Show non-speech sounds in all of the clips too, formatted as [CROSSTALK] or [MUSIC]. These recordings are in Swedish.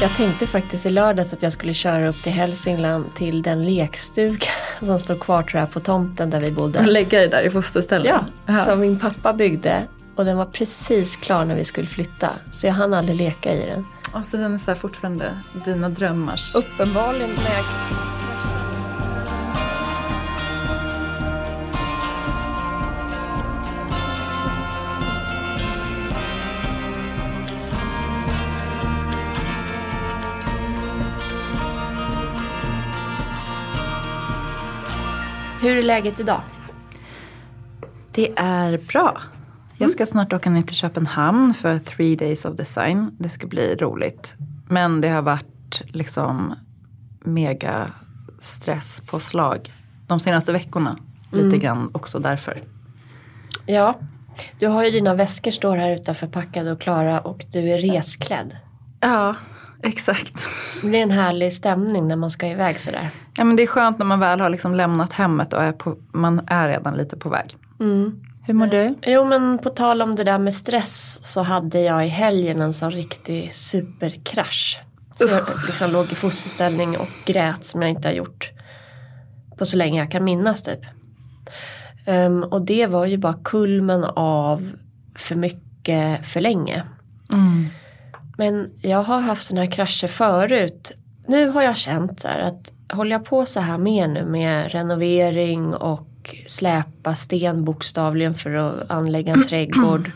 Jag tänkte faktiskt i lördags att jag skulle köra upp till Hälsingland till den lekstuga [LAUGHS] som står kvar tror jag på tomten där vi bodde. Och lägga dig där i fosterställning? Ja, Jaha. som min pappa byggde. Och den var precis klar när vi skulle flytta. Så jag hann aldrig leka i den. Alltså den är så fortfarande dina drömmars... Uppenbarligen när jag... Hur är läget idag? Det är bra. Jag ska snart åka ner till Köpenhamn för Three Days of Design. Det ska bli roligt. Men det har varit liksom mega stresspåslag de senaste veckorna. Lite grann också därför. Ja, du har ju dina väskor står här utanför packade och klara och du är resklädd. Ja, exakt. Det är en härlig stämning när man ska iväg sådär. Ja, men det är skönt när man väl har liksom lämnat hemmet och är på, man är redan lite på väg. Hur mår du? Jo men på tal om det där med stress så hade jag i helgen en sån riktig superkrasch. Så jag liksom låg i fosterställning och grät som jag inte har gjort på så länge jag kan minnas typ. Ehm, och det var ju bara kulmen av för mycket för länge. Men jag har haft såna här krascher förut. Nu har jag känt så här att håller jag på så här mer nu med renovering och släpa sten bokstavligen för att anlägga en trädgård.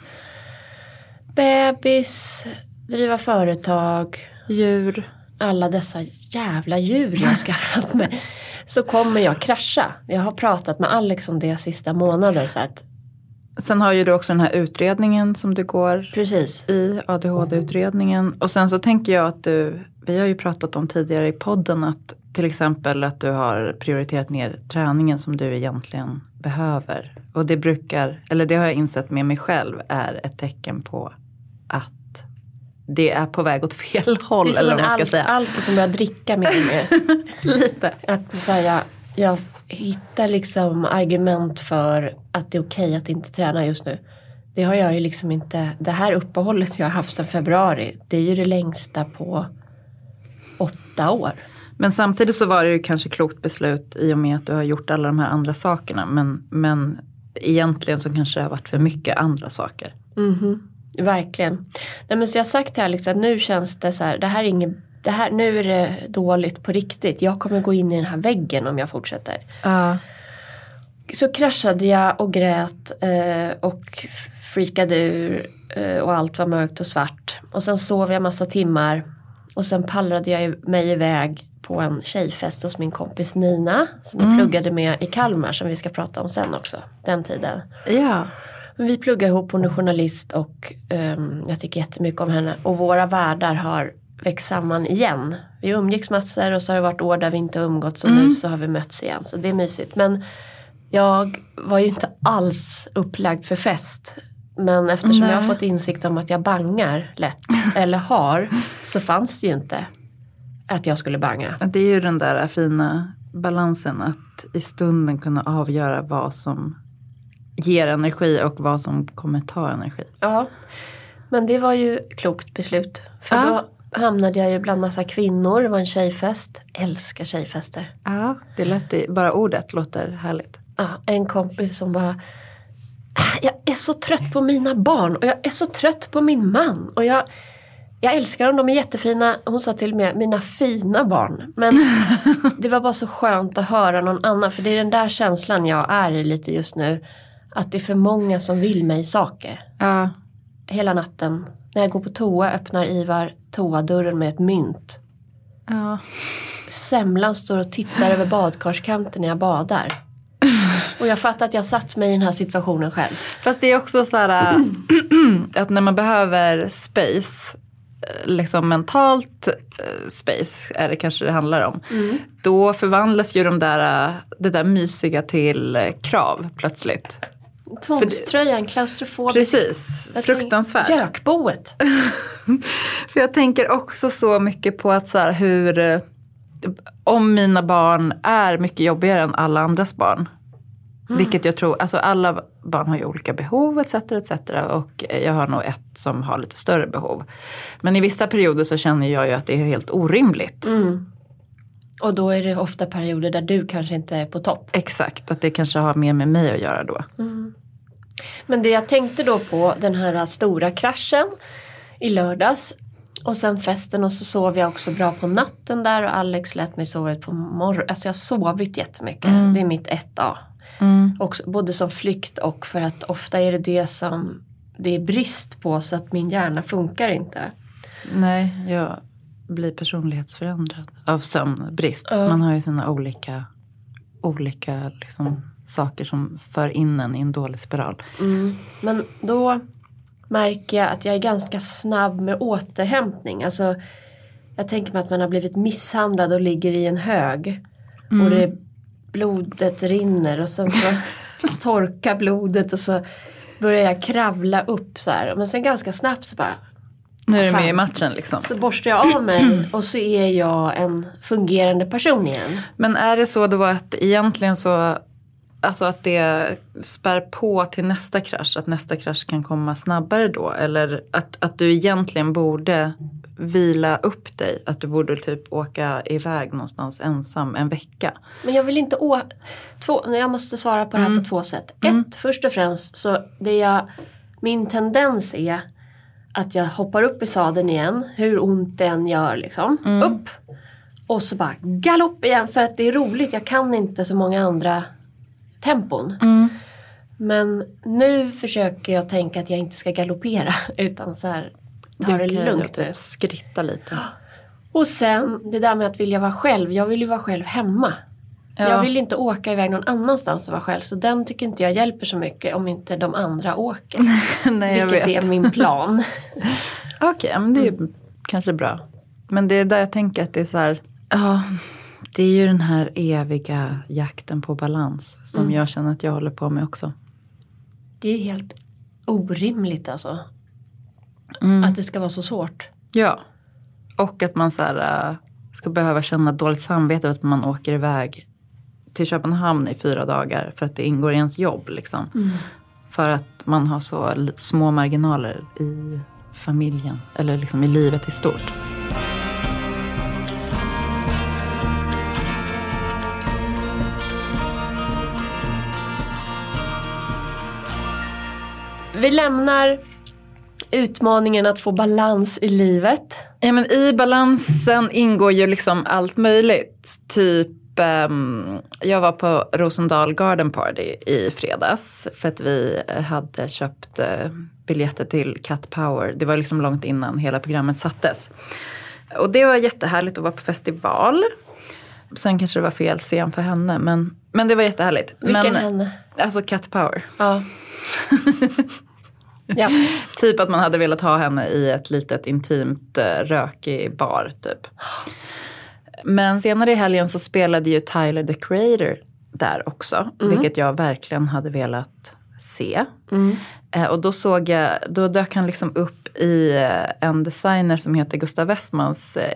[CLEARS THROAT] Bebis, driva företag, Djur? alla dessa jävla djur jag har skaffat mig. [LAUGHS] Så kommer jag krascha. Jag har pratat med Alex om det sista månaden. Så att, Sen har ju du också den här utredningen som du går precis. i, ADHD-utredningen. Och sen så tänker jag att du, vi har ju pratat om tidigare i podden att till exempel att du har prioriterat ner träningen som du egentligen behöver. Och det brukar, eller det har jag insett med mig själv, är ett tecken på att det är på väg åt fel [LAUGHS] håll. Det är som eller vad man ska allt, säga. alltid som jag dricka mer och mer. [LAUGHS] Lite. Att så här, jag, jag hittar liksom argument för att det är okej att inte träna just nu. Det har jag ju liksom inte, det här uppehållet jag har haft sedan februari, det är ju det längsta på åtta år. Men samtidigt så var det ju kanske klokt beslut i och med att du har gjort alla de här andra sakerna. Men, men egentligen så kanske det har varit för mycket andra saker. Verkligen. Nej, men så jag har sagt till Alex att nu känns det så här, det här är inget, det här, nu är det dåligt på riktigt. Jag kommer gå in i den här väggen om jag fortsätter. Ja. Så kraschade jag och grät eh, och freakade ur eh, och allt var mörkt och svart. Och sen sov jag massa timmar och sen pallrade jag mig iväg på en tjejfest hos min kompis Nina som jag pluggade med i Kalmar som vi ska prata om sen också, den tiden. ja. Men vi pluggar ihop, hon är journalist och ehm, jag tycker jättemycket om henne. Och våra världar har växt samman igen. Vi umgicks massor och så har det varit år där vi inte har umgåtts och nu så har vi mötts igen. Så det är mysigt. Men jag var ju inte alls upplagd för fest. Men eftersom jag har fått insikt om att jag bangar lätt, [LAUGHS] eller har, så fanns det ju inte att jag skulle banga. Det är ju den där fina balansen att i stunden kunna avgöra vad som ger energi och vad som kommer ta energi. Ja, men det var ju klokt beslut. För Ja. då hamnade jag ju bland massa kvinnor, det var en tjejfest. Älskar tjejfester. Ja, det lät bara ordet låter härligt. Ja, en kompis som bara "Ah, Jag är så trött på mina barn och jag är så trött på min man. Och jag, jag älskar dem, de är jättefina. Hon sa till och med mina fina barn. Men [LAUGHS] det var bara så skönt att höra någon annan. För det är den där känslan jag är i lite just nu. Att det är för många som vill mig saker. Ja, Hela natten. När jag går på toa öppnar Ivar toadörren med ett mynt. ja. Semlan står och tittar över badkarskanten när jag badar. Och jag fattar att jag satt mig i den här situationen själv. Fast det är också så här äh, [CLEARS THROAT] att när man behöver space, äh, liksom mentalt äh, space är det kanske det handlar om. Då förvandlas ju de där, äh, det där mysiga till äh, krav plötsligt. Tvångströjan, klaustrofobisk. Precis, Jag fruktansvärt. tänker, Gökboet. [LAUGHS] För jag tänker också så mycket på att så här, hur, eh, om mina barn är mycket jobbigare än alla andras barn. Vilket jag tror, alltså alla barn har ju olika behov etc. etc. Och jag har nog ett som har lite större behov. Men i vissa perioder så känner jag ju att det är helt orimligt. Mm. Och då är det ofta perioder där du kanske inte är på topp. Exakt, att det kanske har mer med mig att göra då. Men det jag tänkte då på den här stora kraschen i lördags och sen festen och så sov jag också bra på natten där och Alex lät mig sova ut på morgonen. Alltså jag har sovit jättemycket. Det är mitt 1A. Också, både som flykt och för att ofta är det det som det är brist på så att min hjärna funkar inte. Nej, jag blir personlighetsförändrad av sömnbrist. Man har ju sina olika, olika liksom, saker som för in en i en dålig spiral. Men då märker jag att jag är ganska snabb med återhämtning. Alltså, jag tänker mig att man har blivit misshandlad och ligger i en hög. Och det, blodet rinner och sen så [LAUGHS] torkar blodet och så börjar jag kravla upp så här. Men sen ganska snabbt så bara Nu är du med i matchen liksom. så borstar jag av mig [CLEARS THROAT] och så är jag en fungerande person igen. Men är det så då att egentligen så, alltså att det spär på till nästa krasch, att nästa krasch kan komma snabbare då? Eller att, att du egentligen borde vila upp dig, att du borde typ åka iväg någonstans ensam en vecka? Men jag vill inte åka... Jag måste svara på det här på två sätt. Ett, först och främst så det jag... Min tendens är att jag hoppar upp i sadeln igen, hur ont det än gör liksom. Upp! Och så bara galopp igen för att det är roligt. Jag kan inte så många andra tempon. Men nu försöker jag tänka att jag inte ska galoppera [LAUGHS] utan så här ta det lugnt nu. typ skritta lite. Och sen det där med att vilja vara själv. Jag vill ju vara själv hemma. Ja. Jag vill inte åka iväg någon annanstans och vara själv. Så den tycker inte jag hjälper så mycket om inte de andra åker. [LAUGHS] Nej, jag Vilket vet. är min plan. [LAUGHS] Okej, men det är ju kanske bra. Men det är där jag tänker att det är så här, ja, det är ju den här eviga jakten på balans som jag känner att jag håller på med också. Det är helt orimligt alltså. Mm. Att det ska vara så svårt. Ja. Och att man så här, äh, ska behöva känna dåligt samvete över att man åker iväg till Köpenhamn i fyra dagar för att det ingår i ens jobb. Liksom. För att man har så små marginaler i familjen eller liksom i livet i stort. Vi lämnar utmaningen att få balans i livet. Ja, men I balansen ingår ju liksom allt möjligt. Typ, jag var på Rosendal Garden Party i fredags. För att vi eh, hade köpt eh, biljetter till Cat Power. Det var liksom långt innan hela programmet sattes. Och det var jättehärligt att vara på festival. Sen kanske det var fel scen för henne. Men, men det var jättehärligt. Vilken men, henne? Alltså Cat Power. Ja. [LAUGHS] ja. Typ att man hade velat ha henne i ett litet intimt eh, rökig bar typ. Men senare i helgen så spelade ju Tyler the Creator där också. Vilket jag verkligen hade velat se. Eh, och då såg jag, då dök han liksom upp i eh, en designer som heter Gustav Westmans eh,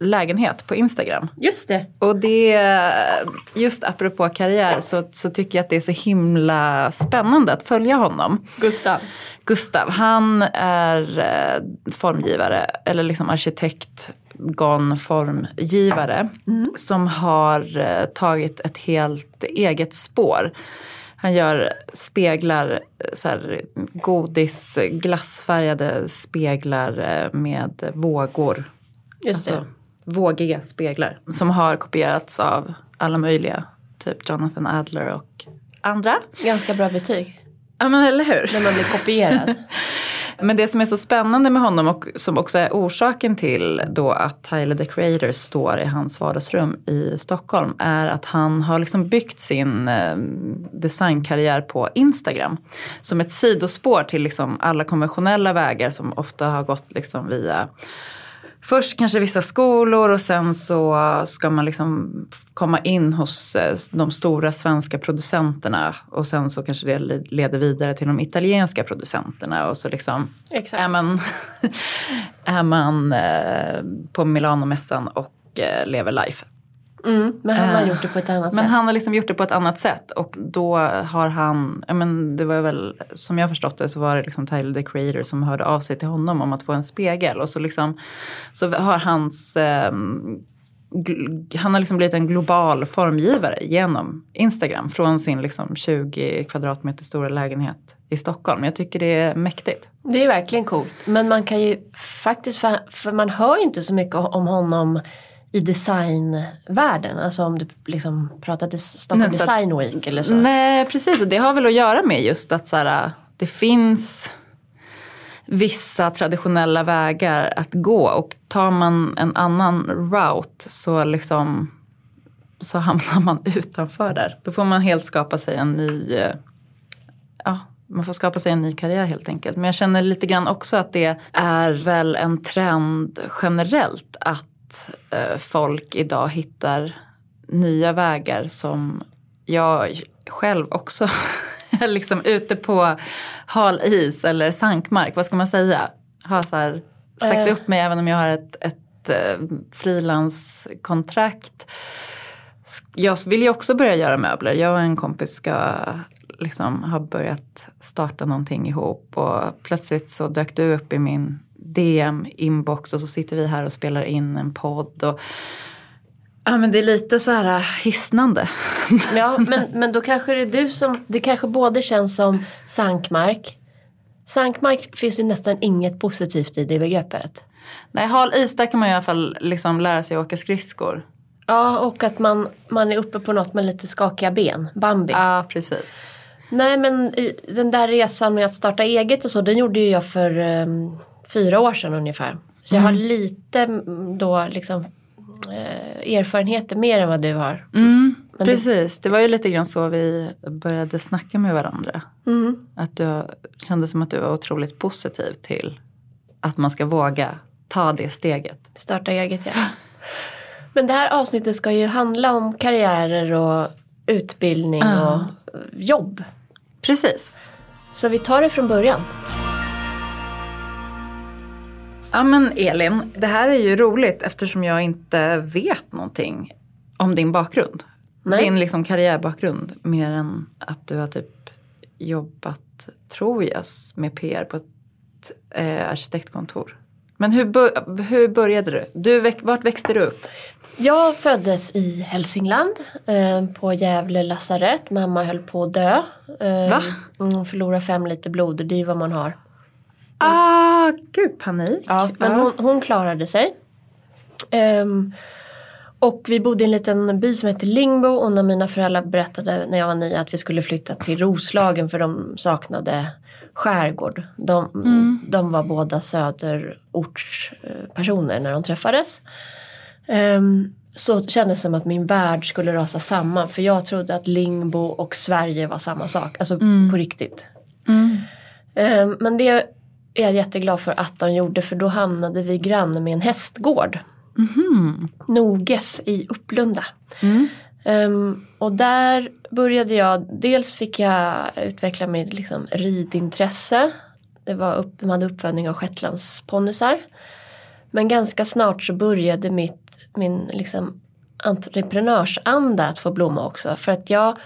lägenhet på Instagram. Just det. Och det, just apropå karriär så, så tycker jag att det är så himla spännande att följa honom. Gustav. Gustav, han är eh, formgivare eller liksom arkitekt, gon formgivare som har eh, tagit ett helt eget spår. Han gör speglar, eh, så här, godis, glassfärgade speglar med vågor. Just. Alltså, vågiga speglar som har kopierats av alla möjliga, typ Jonathan Adler och andra. Ganska bra betyg. Ja men eller hur? När man blir kopierad. [LAUGHS] Men det som är så spännande med honom och som också är orsaken till då att Tyler the Creator står i hans vardagsrum i Stockholm är att han har liksom byggt sin eh, designkarriär på Instagram. Som ett sidospår till liksom alla konventionella vägar som ofta har gått liksom via Först kanske vissa skolor och sen så ska man liksom komma in hos eh, de stora svenska producenterna och sen så kanske det leder vidare till de italienska producenterna och så liksom Exakt. är man, [LAUGHS] är man eh, på Milanomässan och eh, lever life. Mm, men han har Eh, gjort det på ett annat Men sätt. han har liksom gjort det på ett annat sätt och då har han, men det var väl, som jag förstått det så var det liksom Tyler the Creator som hörde av sig till honom om att få en spegel och så liksom, så har hans, gl- han har liksom blivit en global formgivare genom Instagram från sin liksom 20 kvadratmeter stora lägenhet i Stockholm. Jag tycker det är mäktigt. Det är verkligen coolt. Men man kan ju faktiskt, för, för man hör ju inte så mycket om honom i designvärlden. Alltså om du liksom pratade Stockholm Nej, Design Week eller så. Nej, precis. Och det har väl att göra med just att så här, det finns vissa traditionella vägar att gå. Och tar man en annan route så, liksom, så hamnar man [LAUGHS] utanför där. Då får man helt skapa sig en ny... eh, Ja, man får skapa sig en ny karriär helt enkelt. Men jag känner lite grann också att det är väl en trend generellt att eh, folk idag hittar nya vägar som jag själv också [LAUGHS] är liksom ute på hal is eller sankmark, vad ska man säga? Har så här sagt Eh. upp mig även om jag har ett, ett eh, frilanskontrakt. Jag vill ju också börja göra möbler. Jag och en kompis ska liksom ha börjat starta någonting ihop och plötsligt så dök du upp i min DM-inbox och så sitter vi här och spelar in en podd. Och, ja men det är lite så här hisnande. Ja, [LAUGHS] men, men då kanske det är du som, det kanske både känns som sankmark. Sankmark finns ju nästan inget positivt i det begreppet. Nej, hal is, där kan man i alla fall liksom lära sig åka skridskor. Ja, och att man, man är uppe på något med lite skakiga ben, Bambi. Ja, precis. Nej men den där resan med att starta eget och så, den gjorde ju jag för um, fyra år sedan ungefär. Så jag har lite mm, då liksom eh, erfarenheter mer än vad du har. Mm, Men det- precis, det var ju lite grann så vi började snacka med varandra. Att du kände som att du var otroligt positiv till att man ska våga ta det steget. Starta eget ja. Men det här avsnittet ska ju handla om karriärer och utbildning Ja. och jobb. Precis. Så vi tar det från början. Ja men Elin, det här är ju roligt eftersom jag inte vet någonting om din bakgrund. Nej. Din liksom karriärbakgrund. Mer än att du har typ jobbat, tror jag, med PR på ett eh, arkitektkontor. Men hur, bör, hur började du? du vart växte du upp? Jag föddes i Hälsingland eh, på Gävle lasarett. Mamma höll på att dö. Eh, Va? mm, förlorade fem liter blod och det är vad man har. Ah, gud panik. Ja, men hon, hon klarade sig. Ehm, och vi bodde i en liten by som heter Lingbo och när mina föräldrar berättade när jag var nio att vi skulle flytta till Roslagen för de saknade skärgård. De, de var båda söderortspersoner när de träffades. Ehm, så kändes det som att min värld skulle rasa samman för jag trodde att Lingbo och Sverige var samma sak, alltså på riktigt. Ehm, Men det är jag jätteglad för att de gjorde för då hamnade vi granne med en hästgård. Noges i Upplunda. Ehm, och där började jag, dels fick jag utveckla mitt liksom, ridintresse. Det var upp, de hade uppfödning av shetlandsponnysar. Men ganska snart så började mitt, min liksom, entreprenörsanda att få blomma också. För att jag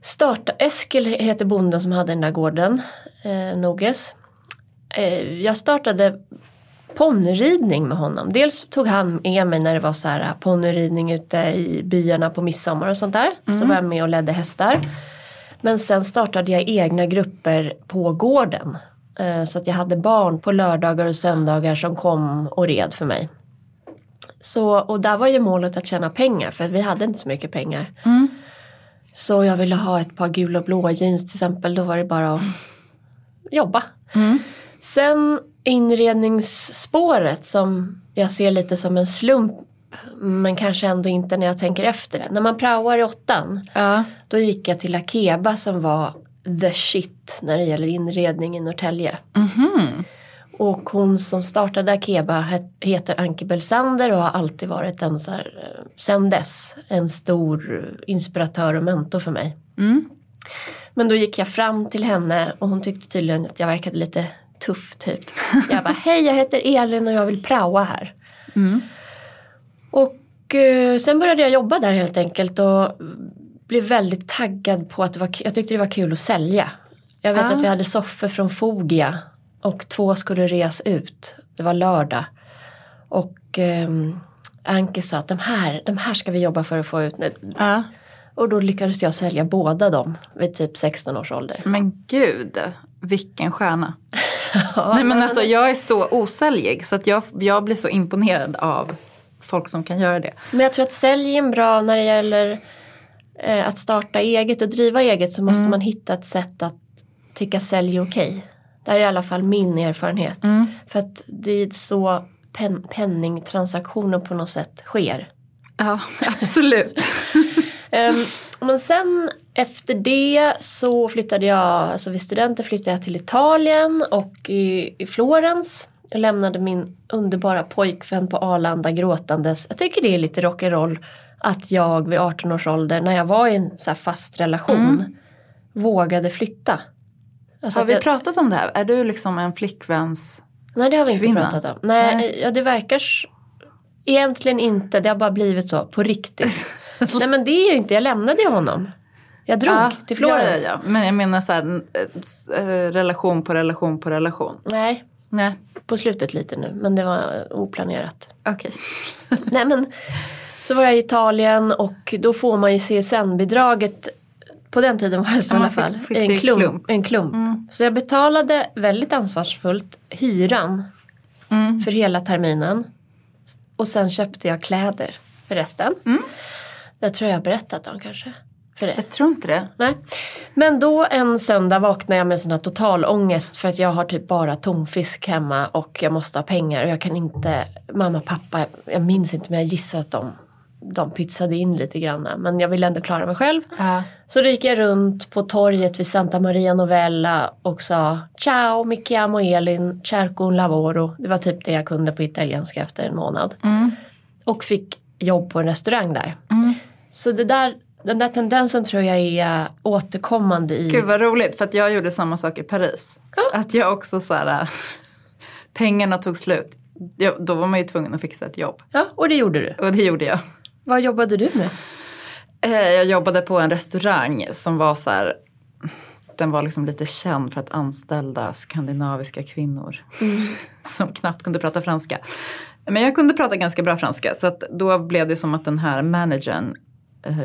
startade, Eskil heter bonden som hade den där gården, eh, Noges. Eh, jag startade ponnyridning med honom. Dels tog han med mig när det var så här eh, ponnyridning ute i byarna på midsommar och sånt där. Så var jag med och ledde hästar. Men sen startade jag egna grupper på gården. Eh, Så att jag hade barn på lördagar och söndagar som kom och red för mig. Så, och där var ju målet att tjäna pengar för vi hade inte så mycket pengar. Så jag ville ha ett par gula och blåa jeans till exempel. Då var det bara att jobba. Sen inredningsspåret som jag ser lite som en slump men kanske ändå inte när jag tänker efter det. När man praoar i åttan Ja. då gick jag till Akeba som var the shit när det gäller inredning i Norrtälje. Och hon som startade Akeba het- heter Anke Belsander och har alltid varit en så här, sen dess, en stor inspiratör och mentor för mig. Men då gick jag fram till henne och hon tyckte tydligen att jag verkade lite tuff typ. Jag bara, hej jag heter Elin och jag vill praoa här. Och Och eh, sen började jag jobba där helt enkelt och blev väldigt taggad på att det var, jag tyckte det var kul att sälja. Jag vet Ah. att vi hade soffor från Fogia och två skulle res ut. Det var lördag. Och eh, Anke sa att de här, de här ska vi jobba för att få ut nu. Ja. Och då lyckades jag sälja båda dem vid typ 16 års ålder. Men gud, vilken stjärna. [LAUGHS] Nej men alltså jag är så osäljig så att jag, jag blir så imponerad av folk som kan göra det. Men jag tror att säljen bra när det gäller eh, att starta eget och driva eget så måste man hitta ett sätt att tycka sälj är okej. Det här är i alla fall min erfarenhet. För att det är så pen, penningtransaktioner på något sätt sker. Ja, [LAUGHS] absolut. [LAUGHS] Ehm, men sen efter det så flyttade jag, alltså vid studenten flyttade jag till Italien och i, i Florens. Jag lämnade min underbara pojkvän på Arlanda gråtandes. Jag tycker det är lite rock'n'roll att jag vid 18 års ålder när jag var i en så fast relation vågade flytta. Alltså Har vi jag, pratat om det här? Är du liksom en flickväns... nej det har vi inte kvinna? pratat om. Nej, Nej. Ja, det verkar egentligen inte. Det har bara blivit så på riktigt. [LAUGHS] nej men det är ju inte, jag lämnade ju honom. Jag drog Ja, till Florens. Ja, ja. Men jag menar så här, eh, relation på relation på relation. Nej, Nej, på slutet lite nu. Men det var oplanerat. okej. [LAUGHS] Nej men så var jag i Italien och då får man ju CSN-bidraget. På den tiden var det så i alla fall. fick- fick en klump. klump. En klump. Så jag betalade väldigt ansvarsfullt hyran Mm. för hela terminen. Och sen köpte jag kläder för resten. Mm. Det tror jag jag har berättat om kanske. För det. Jag tror inte det. Nej. Men då en söndag vaknar jag med sån här total ångest för att jag har typ bara tonfisk hemma och jag måste ha pengar och jag kan inte, mamma pappa, jag minns inte men jag gissar att de, de pytsade in lite grann men jag ville ändå klara mig själv. Ja. Så då gick jag runt på torget vid Santa Maria Novella och sa Ciao, mi chiamo Elin, cerco un lavoro. Det var typ det jag kunde på italienska efter en månad. Mm. Och fick jobb på en restaurang där. Så det där, den där tendensen tror jag är återkommande i... Gud vad roligt för att jag gjorde samma sak i Paris. Att jag också så här, [LAUGHS] pengarna tog slut. Jag, då var man ju tvungen att fixa ett jobb. Ja, och det gjorde du. Och det gjorde jag. Vad jobbade du med? Eh, Jag jobbade på en restaurang som var så här, den var liksom lite känd för att anställda skandinaviska kvinnor [LAUGHS] som knappt kunde prata franska. Men jag kunde prata ganska bra franska så att då blev det som att den här managern,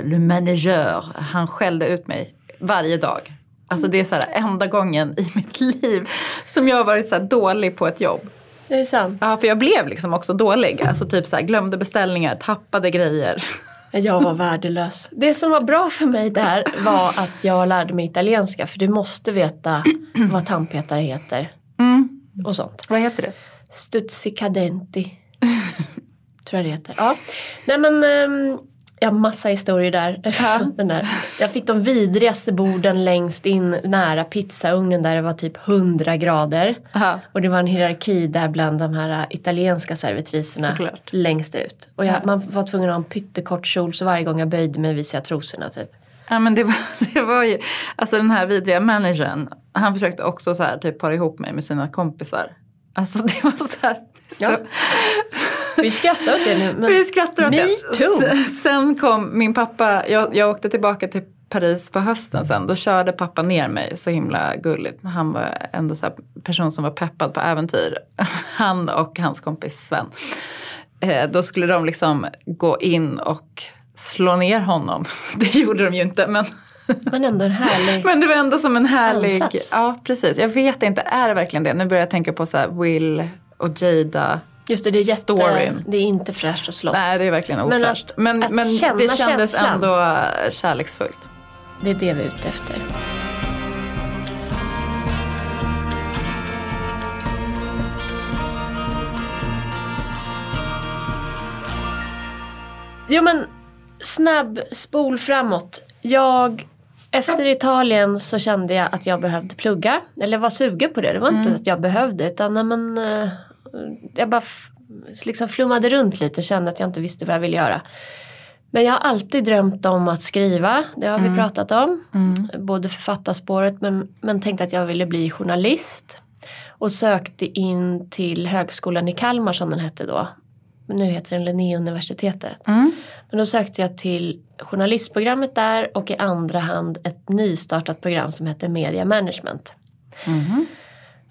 le manager, han skällde ut mig varje dag. Alltså det är så här enda gången i [LAUGHS] mitt liv som jag har varit så dålig på ett jobb. Är det sant? Ja, för jag blev liksom också dålig. Alltså typ så här glömde beställningar, tappade grejer. [LAUGHS] Jag var värdelös. Det som var bra för mig där var att jag lärde mig italienska för du måste veta vad tandpetare heter. Och sånt. Vad heter det? Stuzzicadenti. [LAUGHS] Tror jag det heter. Ja. Nej men ehm, jag har massa historier där. [LAUGHS] Den där. Jag fick de vidrigaste borden längst in nära pizzaugnen där det var typ 100 grader. Aha. Och det var en hierarki där bland de här italienska servitriserna Såklart. längst ut. Och jag, man var tvungen att ha en pyttekort kjol så varje gång jag böjde mig visade jag trosorna typ. Ja men det var, [LAUGHS] det var ju, alltså den här vidriga managern, han försökte också så här typ para ihop mig med sina kompisar. Alltså det var så här. Så, Ja. Vi skrattar åt det nu men Vi skrattar åt Me det. too. Sen kom min pappa, jag, jag åkte tillbaka till Paris på hösten sen. Då körde pappa ner mig, så himla gulligt. Han var ändå så här person som var peppad på äventyr. [LAUGHS] Han och hans kompis Sven. Eh, då skulle de liksom gå in och slå ner honom. [LAUGHS] Det gjorde de ju inte men, [LAUGHS] men ändå en härlig. men det var ändå som en härlig... Ansats. Ja precis, jag vet inte, är det verkligen det? Nu börjar jag tänka på så här Will och Jada. Just det, det är jätte, storyn. det är inte fräscht att slåss. Nej det är verkligen Men ofräscht. att- Men, att men, känna det kändes känslan. ändå kärleksfullt. Det är det vi är ute efter. Jo men snabb spol framåt. Jag, efter Italien så kände jag att jag behövde plugga. Eller jag var sugen på det. Det var inte att jag behövde utan men, eh, jag bara liksom flummade runt lite kände att jag inte visste vad jag ville göra. Men jag har alltid drömt om att skriva, det har vi pratat om. Både författarspåret men, men tänkte att jag ville bli journalist. Och sökte in till högskolan i Kalmar som den hette då. nu heter den Linnéuniversitetet. Mm. Men då sökte jag till journalistprogrammet där och i andra hand ett nystartat program som heter Media Management. Mhm.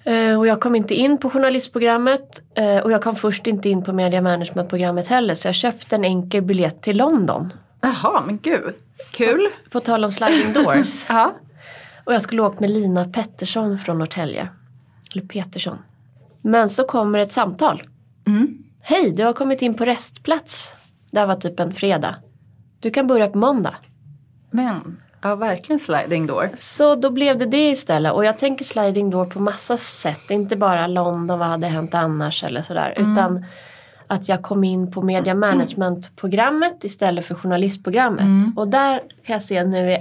Eh, Och jag kom inte in på journalistprogrammet eh, och jag kom först inte in på Media Management-programmet heller så jag köpte en enkel biljett till London. Jaha, men gud. Kul. På tal om sliding doors. [LAUGHS] Ja. Och jag skulle åka med Lina Pettersson från Norrtälje. Eller Petersson. Men så kommer ett samtal. Mm. Hej, du har kommit in på restplats. Det här var typ en fredag. Du kan börja på måndag. Men, ja verkligen sliding door. Så då blev det det istället. Och jag tänker sliding door på massa sätt. Inte bara London, vad hade hänt annars eller sådär. Utan att jag kom in på media management-programmet istället för journalistprogrammet. Och där kan jag se nu,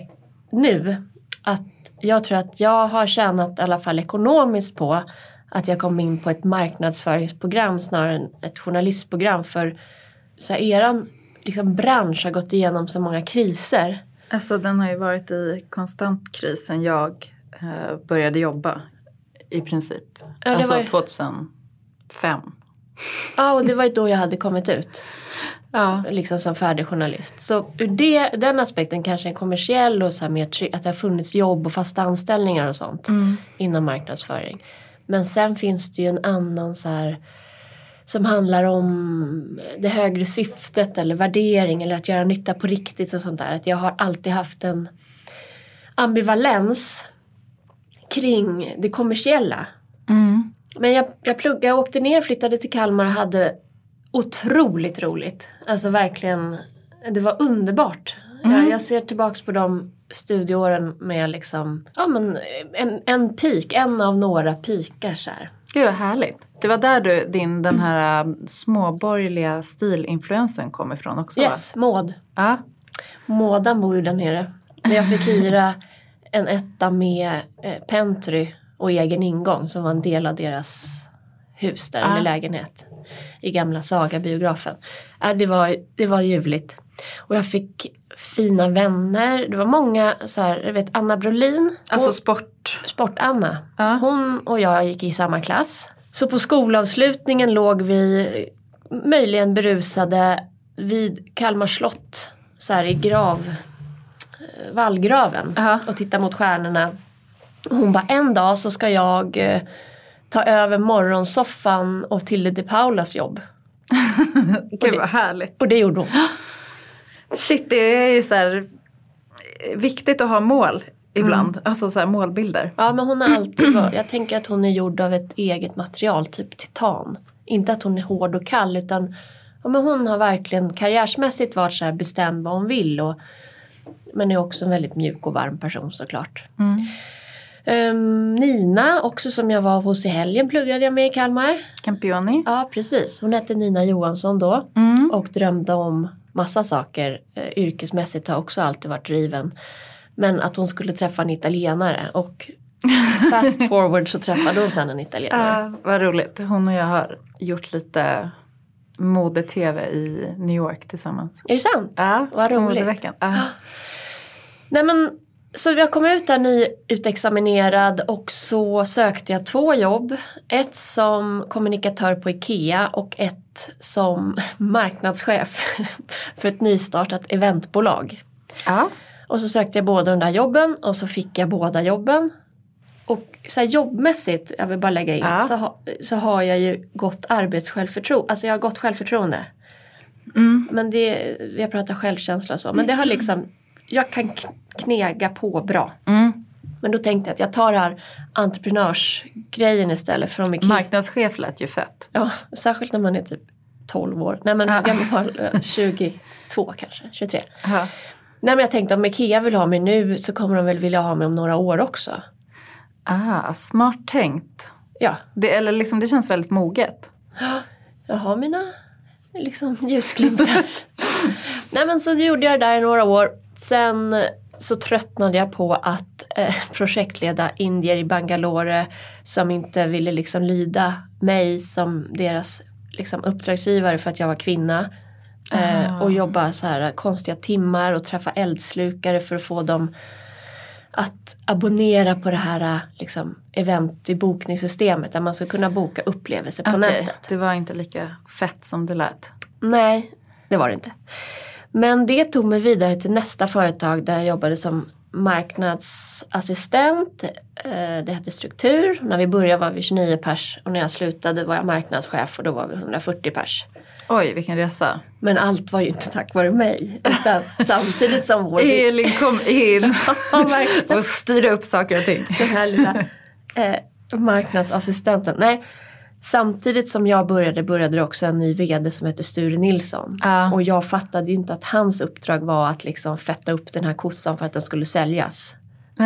nu att jag tror att jag har tjänat i alla fall ekonomiskt på att jag kom in på ett marknadsföringsprogram snarare än ett journalistprogram. För så här, eran liksom, bransch har gått igenom så många kriser. Alltså den har ju varit i konstant kris sen jag eh, började jobba. I princip. det alltså var ju- 2005. Ja, och det var ju då jag hade kommit ut. Ja. liksom som färdig journalist. Så ur det, den aspekten kanske en kommersiell och så här mer att det har funnits jobb och fasta anställningar och sånt inom marknadsföring. Men sen finns det ju en annan så här som handlar om det högre syftet eller värdering eller att göra nytta på riktigt och sånt där. Att jag har alltid haft en ambivalens kring det kommersiella. Mm. Men jag, jag, pluggade, jag åkte ner, flyttade till Kalmar och hade otroligt roligt. Alltså verkligen, det var underbart. Jag, jag ser tillbaks på de studieåren med liksom, ja men en, en peak, en av några pikar så här. Gud vad härligt. Det var där du, din den här äh, småborgerliga stilinfluensen kom ifrån också Yes, Maud. Ja. Mådan bor ju där nere. Där jag fick hyra en etta med eh, pentry och egen ingång som var en del av deras hus där, Ah. eller lägenhet. I gamla Saga-biografen. Ja, det, var, det var ljuvligt. Och jag fick fina vänner. Det var många, så här, jag vet Anna Brolin. Alltså hon, sport. Sport-Anna. Ja. Hon och jag gick i samma klass. Så på skolavslutningen låg vi möjligen berusade vid Kalmar slott. Så här i grav, eh, vallgraven. Ja. Och tittade mot stjärnorna. Hon bara, en dag så ska jag eh, ta över morgonsoffan och Tilde de Paulas jobb. [LAUGHS] Gud vad härligt. Och det gjorde hon. [GASPS] Shit, det är ju så här eh, viktigt att ha mål ibland. Alltså så här målbilder. Ja men hon har alltid varit, jag tänker att hon är gjord av ett eget material, typ titan. Inte att hon är hård och kall utan ja, men hon har verkligen karriärsmässigt varit så här bestämd vad hon vill. Och, men är också en väldigt mjuk och varm person såklart. Ehm, Nina, också som jag var hos i helgen, pluggade jag med i Kalmar. Campioni. Ja precis, hon hette Nina Johansson då. Mm. Och drömde om massa saker. Eh, yrkesmässigt har också alltid varit driven. Men att hon skulle träffa en italienare och fast [LAUGHS] forward så träffade hon sen en italienare. Ja, vad roligt. Hon och jag har gjort lite mode-tv i New York tillsammans. Är det sant? Ja, Vad roligt. modeveckan. Ja. Nej men så jag kom ut där nyutexaminerad och så sökte jag två jobb. Ett som kommunikatör på IKEA och ett som marknadschef [LAUGHS] för ett nystartat eventbolag. Ja. Och så sökte jag båda de där jobben och så fick jag båda jobben. Och så här jobbmässigt, jag vill bara lägga in, Ja. så, ha, så har jag ju gott arbetssjälvförtroende. Alltså jag har gott självförtroende. Mm. Men det, jag pratar självkänsla och så. Men det har liksom, jag kan knega på bra. Mm. Men då tänkte jag att jag tar det här entreprenörsgrejen istället från Ikea. Marknadschef lät ju fett. Ja, särskilt när man är typ 12 år. Nej men Ja. gammal, eh, 22 kanske, 23. Ja. Nej men jag tänkte om Ikea vill ha mig nu så kommer de väl vilja ha mig om några år också. Ah, smart tänkt. Ja, Det, eller liksom, det känns väldigt moget. [GASPS] jag har mina liksom, ljusglimtar. [LAUGHS] Nej men så gjorde jag det där i några år. Sen så tröttnade jag på att eh, [LAUGHS] projektleda indier i Bangalore som inte ville liksom lyda mig som deras liksom, uppdragsgivare för att jag var kvinna. Eh, Ah. och jobba så här konstiga timmar och träffa eldslukare för att få dem att abonnera på det här liksom, event i bokningssystemet där man ska kunna boka upplevelser på Okej, nätet. Det var inte lika fett som det lät. Nej, det var det inte. Men det tog mig vidare till nästa företag där jag jobbade som marknadsassistent. Eh, det hette Struktur. När vi började var vi 29 pers och när jag slutade var jag marknadschef och då var vi 140 pers. Oj, vilken resa. Men allt var ju inte tack vare mig. Utan [LAUGHS] samtidigt som vår... Elin kom in [LAUGHS] och styrde upp saker och ting. Den här lilla eh, marknadsassistenten. Nej, samtidigt som jag började började det också en ny vd som hette Sture Nilsson. Ja. Och jag fattade ju inte att hans uppdrag var att liksom fetta upp den här kossan för att den skulle säljas.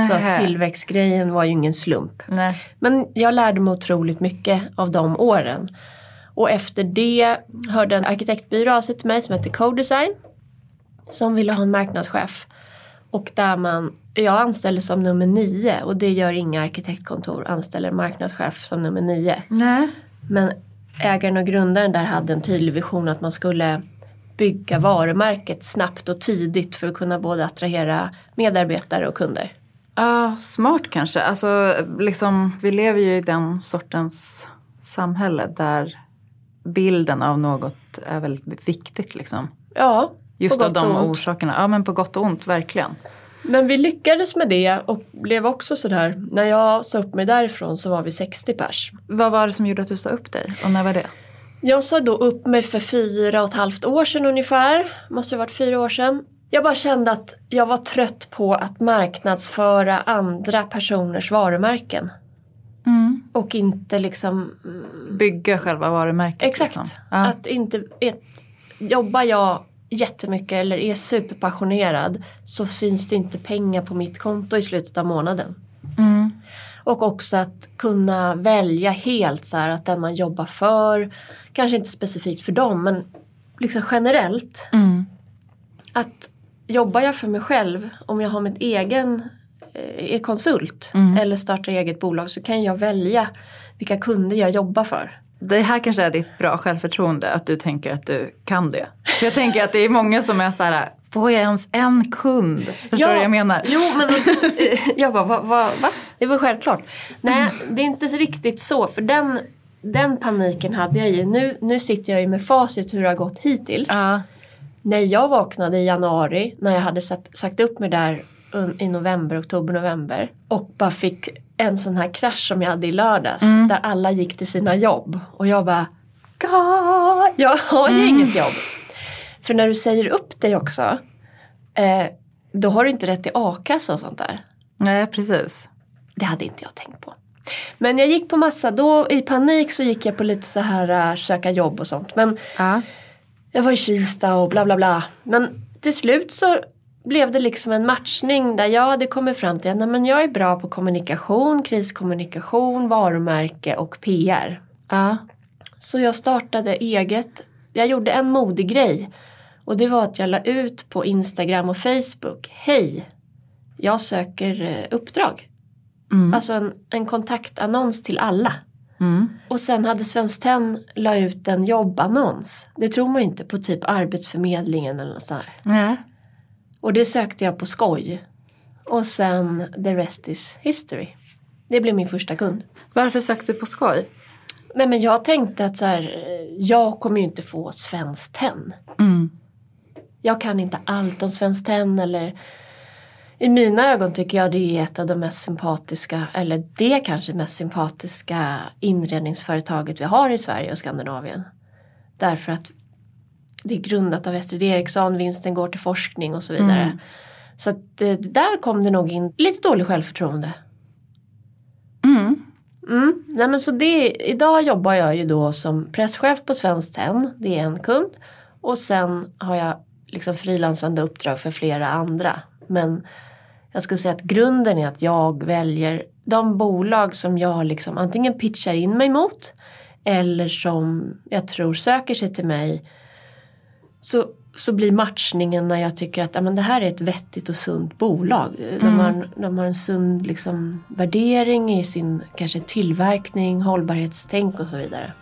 Så tillväxtgrejen var ju ingen slump. Nej. Men jag lärde mig otroligt mycket av de åren. Och efter det hörde en arkitektbyrå av sig till mig som heter Co-design. Som ville ha en marknadschef. Och där man, jag anställdes som nummer nio och det gör inga arkitektkontor, anställer marknadschef som nummer nio. Nej. Men ägaren och grundaren där hade en tydlig vision att man skulle bygga varumärket snabbt och tidigt för att kunna både attrahera medarbetare och kunder. Ja, smart kanske. Alltså, liksom, vi lever ju i den sortens samhälle där bilden av något är väldigt viktigt. Liksom. Ja, Just på av gott de och ont. orsakerna. Ja, men på gott och ont, verkligen. Men vi lyckades med det och blev också sådär, när jag sa upp mig därifrån så var vi 60 pers. Vad var det som gjorde att du sa upp dig? Och när var det? Jag sa då upp mig för fyra och ett halvt år sedan ungefär, måste ha varit fyra år sedan. Jag bara kände att jag var trött på att marknadsföra andra personers varumärken. Och inte liksom Bygga själva varumärket. Exakt. Liksom. Ja. Att inte, ett, jobbar jag jättemycket eller är superpassionerad så syns det inte pengar på mitt konto i slutet av månaden. Mm. Och också att kunna välja helt så här att den man jobbar för, kanske inte specifikt för dem men liksom generellt. Mm. Att jobbar jag för mig själv, om jag har mitt egen, är konsult Mm. eller startar eget bolag så kan jag välja vilka kunder jag jobbar för. Det här kanske är ditt bra självförtroende, att du tänker att du kan det. För jag tänker att det är många som är så här, får jag ens en kund? Förstår du vad jag menar? Jo, men [LAUGHS] jag bara, va, va, va? Det var självklart. Nej, det är inte så riktigt så. För den, den paniken hade jag ju. Nu, nu sitter jag ju med facit hur det har gått hittills. Ja. När jag vaknade i januari, när jag hade sagt, sagt upp mig där i november, oktober, november. Och bara fick en sån här krasch som jag hade i lördags. Där alla gick till sina jobb. Och jag bara, "Ga, jag har ju inget jobb. För när du säger upp dig också, eh, då har du inte rätt till a-kassa och sånt där. Nej, precis. Det hade inte jag tänkt på. Men jag gick på massa, då i panik så gick jag på lite så här äh, söka jobb och sånt. Men Ja. jag var i Kista och bla bla bla. Men till slut så blev det liksom en matchning där jag hade kommit fram till att nej, men jag är bra på kommunikation, kriskommunikation, varumärke och PR. Ja. Så jag startade eget. Jag gjorde en modig grej. Och det var att jag la ut på Instagram och Facebook. Hej, jag söker eh, uppdrag. Mm. Alltså en, en kontaktannons till alla. Mm. Och sen hade Svenskt Tenn la ut en jobbannons. Det tror man ju inte på typ Arbetsförmedlingen eller något sånt här. Nej. Och det sökte jag på skoj. Och sen the rest is history. Det blev min första kund. Varför sökte du på skoj? Nej men jag tänkte att så här, jag kommer ju inte få Svenskt Tenn. Mm. Jag kan inte allt om Svenskt Tenn eller i mina ögon tycker jag det är ett av de mest sympatiska, eller det kanske mest sympatiska inredningsföretaget vi har i Sverige och Skandinavien. Därför att det är grundat av Estrid Eriksson, vinsten går till forskning och så vidare. Mm. Så att eh, där kom det nog in lite dålig självförtroende. Mm. Mm. Nej, men så det, idag jobbar jag ju då som presschef på Svenskt Tenn, det är en kund. Och sen har jag liksom frilansande uppdrag för flera andra. Men jag skulle säga att grunden är att jag väljer de bolag som jag liksom antingen pitchar in mig mot eller som jag tror söker sig till mig. Så, så blir matchningen när jag tycker att ja, men det här är ett vettigt och sunt bolag. De, har, de har en sund liksom, värdering i sin kanske tillverkning, hållbarhetstänk och så vidare.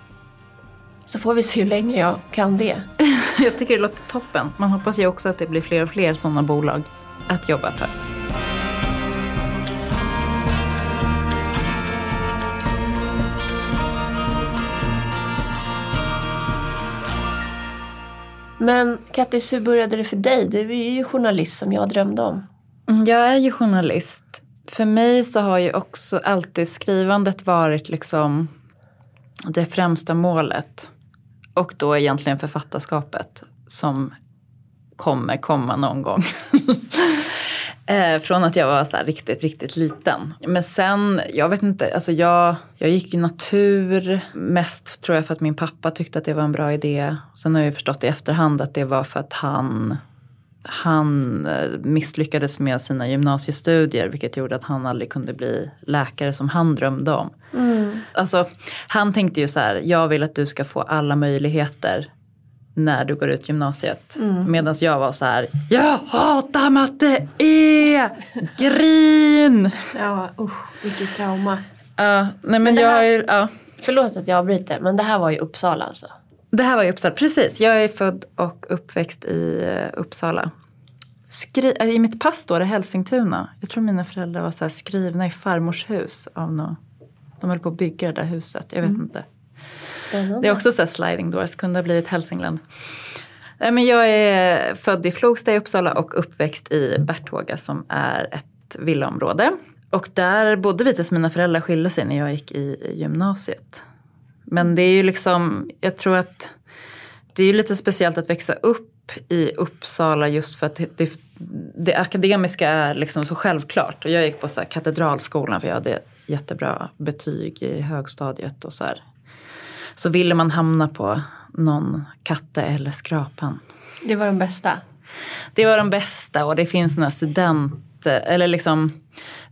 Så får vi se hur länge jag kan det. [LAUGHS] Jag tycker det låter toppen. Man hoppas ju också att det blir fler och fler sådana bolag att jobba för. Men Kattis, hur började det för dig? Du är ju journalist som jag drömde om. Mm, jag är ju journalist. För mig så har ju också alltid skrivandet varit liksom det främsta målet. Och då egentligen författarskapet som kommer komma någon gång. [LAUGHS] Eh, Från att jag var så riktigt, riktigt liten. Men sen, jag vet inte, alltså jag, jag gick ju natur mest tror jag för att min pappa tyckte att det var en bra idé. Sen har jag ju förstått i efterhand att det var för att han han eh, misslyckades med sina gymnasiestudier vilket gjorde att han aldrig kunde bli läkare som han drömde om. Alltså, han tänkte ju så här, jag vill att du ska få alla möjligheter när du går ut gymnasiet. Medan jag var så här, jag hatar matte E! Grin! Ja, usch, vilket trauma. Ja, nej men det jag här- är, ja. Förlåt att jag avbryter, men det här var ju Uppsala alltså. Det här var i Uppsala, precis. Jag är född och uppväxt i eh, Uppsala. Skri- äh, I mitt pass står det Hälsingtuna. Jag tror mina föräldrar var så skrivna i farmors hus. Av nå de höll på att bygga det där huset. Jag vet inte. Spännande. Det är också så här sliding doors, kunde ha blivit Hälsingland. Nej, men jag är född i Flogsta i Uppsala och uppväxt i Berthåga som är ett villaområde. Och där bodde vi tills mina föräldrar skilde sig när jag gick i gymnasiet. Men det är ju liksom, jag tror att det är ju lite speciellt att växa upp i Uppsala just för att det, det, det akademiska är liksom så självklart. Och jag gick på så här katedralskolan för jag hade jättebra betyg i högstadiet och så här. Så ville man hamna på någon katte eller skrapan. Det var den bästa. Det var de bästa och det finns några student, eller liksom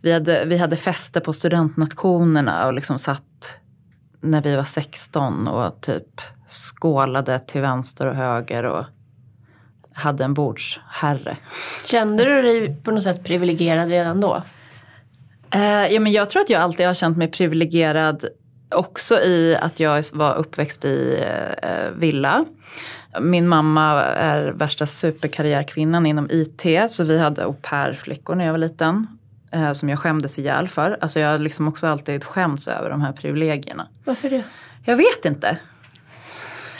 vi hade, vi hade fester på studentnationerna och liksom satt när vi var 16 och typ skålade till vänster och höger och hade en bordsherre. Kände du dig på något sätt privilegierad redan då? Eh, ja, men jag tror att jag alltid har känt mig privilegierad också i att jag var uppväxt i eh, villa. Min mamma är värsta superkarriärkvinnan inom IT så vi hade au pair-flickor när jag var liten. Eh, som jag skämdes ihjäl för. Alltså jag har liksom också alltid skämts över de här privilegierna. Varför det? Jag vet inte.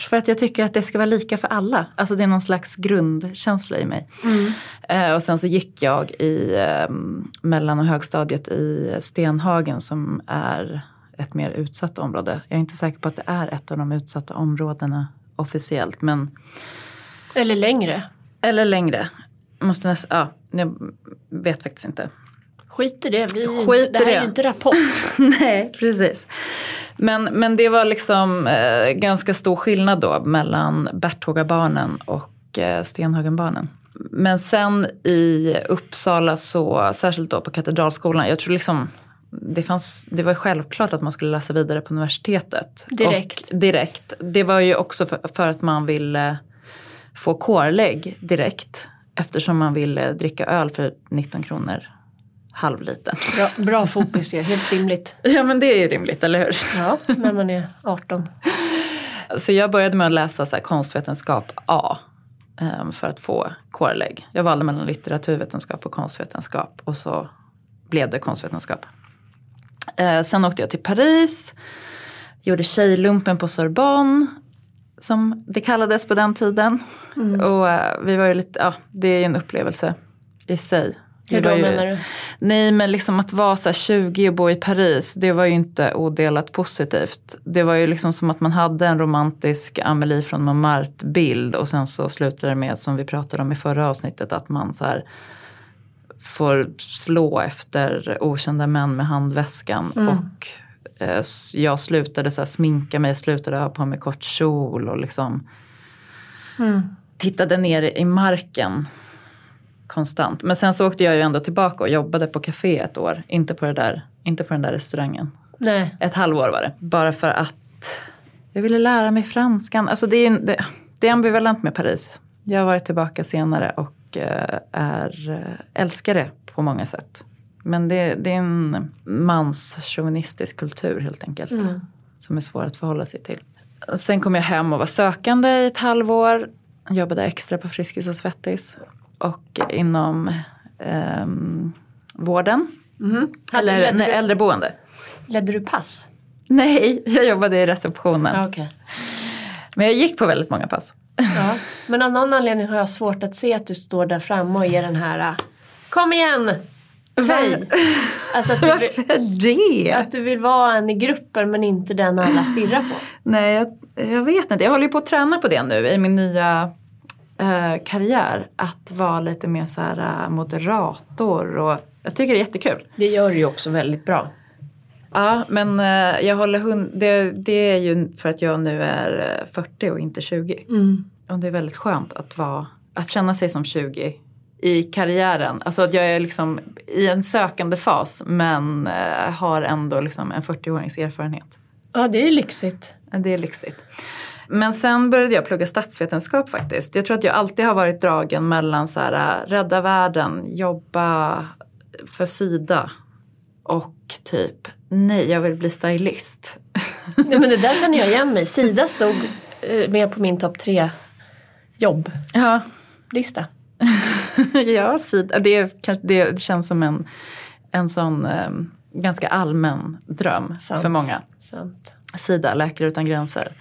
För att jag tycker att det ska vara lika för alla. Alltså det är någon slags grundkänsla i mig. Eh, och sen så gick jag i eh, mellan och högstadiet i Stenhagen som är ett mer utsatt område. Jag är inte säker på att det är ett av de utsatta områdena officiellt. Men, Eller längre? eller längre. Måste näst, ja, jag vet faktiskt inte. Skit i det. Vi Skit inte, det här är ju inte Rapport. [LAUGHS] Nej, precis. Men, men det var liksom eh, ganska stor skillnad då mellan Berthågabarnen och eh, Stenhagenbarnen. Men sen i Uppsala så, särskilt då på Katedralskolan, jag tror liksom det, fanns, det var självklart att man skulle läsa vidare på universitetet. Direkt. Och direkt. Det var ju också för, för att man ville få kårlägg direkt. Eftersom man ville dricka öl för 19 kronor halvliten. Bra, bra fokus ju, helt rimligt. [LAUGHS] Ja men det är ju rimligt, eller hur? Ja, när man är 18. Så jag började med att läsa så konstvetenskap A eh, för att få kårlägg. Jag valde mellan litteraturvetenskap och konstvetenskap och så blev det konstvetenskap. Eh, sen åkte jag till Paris, gjorde tjejlumpen på Sorbonne som det kallades på den tiden. Och eh, vi var ju lite, ja det är ju en upplevelse i sig. Hur då ju- menar du? Nej men liksom att vara så här 20 och bo i Paris, det var ju inte odelat positivt. Det var ju liksom som att man hade en romantisk Amelie från Montmartre-bild och sen så slutade det med, som vi pratade om i förra avsnittet, att man så här får slå efter okända män med handväskan. Och eh, jag slutade så här sminka mig, slutade ha på mig kort kjol och liksom tittade ner i marken konstant. Men sen så åkte jag ju ändå tillbaka och jobbade på café ett år. Inte på, det där, inte på den där restaurangen. Nej. Ett halvår var det. Bara för att jag ville lära mig franskan. Alltså det, är, det, det är ambivalent med Paris. Jag har varit tillbaka senare och är eh, älskar det på många sätt. Men det, det är en manschauvinistisk kultur helt enkelt. Som är svår att förhålla sig till. Sen kom jag hem och var sökande i ett halvår. Jobbade extra på Friskis och Svettis. Och inom ehm, vården. Hade- Eller ledde nej, du- äldreboende. Ledde du pass? Nej, [LAUGHS] jag jobbade i receptionen. Ja, okej. Men jag gick på väldigt många pass. Ja. Men av någon anledning har jag svårt att se att du står där framme och ger den här äh, Kom igen! Töj! Alltså att du, vill, Varför det? att du vill vara en i gruppen men inte den alla stirrar på. Nej, jag, jag vet inte. Jag håller ju på att träna på det nu i min nya eh, karriär. Att vara lite mer så här eh, moderator och jag tycker det är jättekul. Det gör du ju också väldigt bra. Ja, men eh, jag håller hund, det, det är ju för att jag nu är eh, 40 och inte 20. Och det är väldigt skönt att, vara, att känna sig som 20 i karriären. Alltså att jag är liksom i en sökande fas men eh, har ändå liksom en 40-årings erfarenhet. Ja, det är lyxigt. Det är lyxigt. Men sen började jag plugga statsvetenskap faktiskt. Jag tror att jag alltid har varit dragen mellan så här, rädda världen, jobba för Sida och typ nej, jag vill bli stylist. Nej, men det där känner jag igen mig Sida stod eh, med på min topp tre jobblista. Ja, [LAUGHS] ja Sida, det, det känns som en, en sån eh, ganska allmän dröm Sant. för många. Sant. Sida, Läkare utan gränser.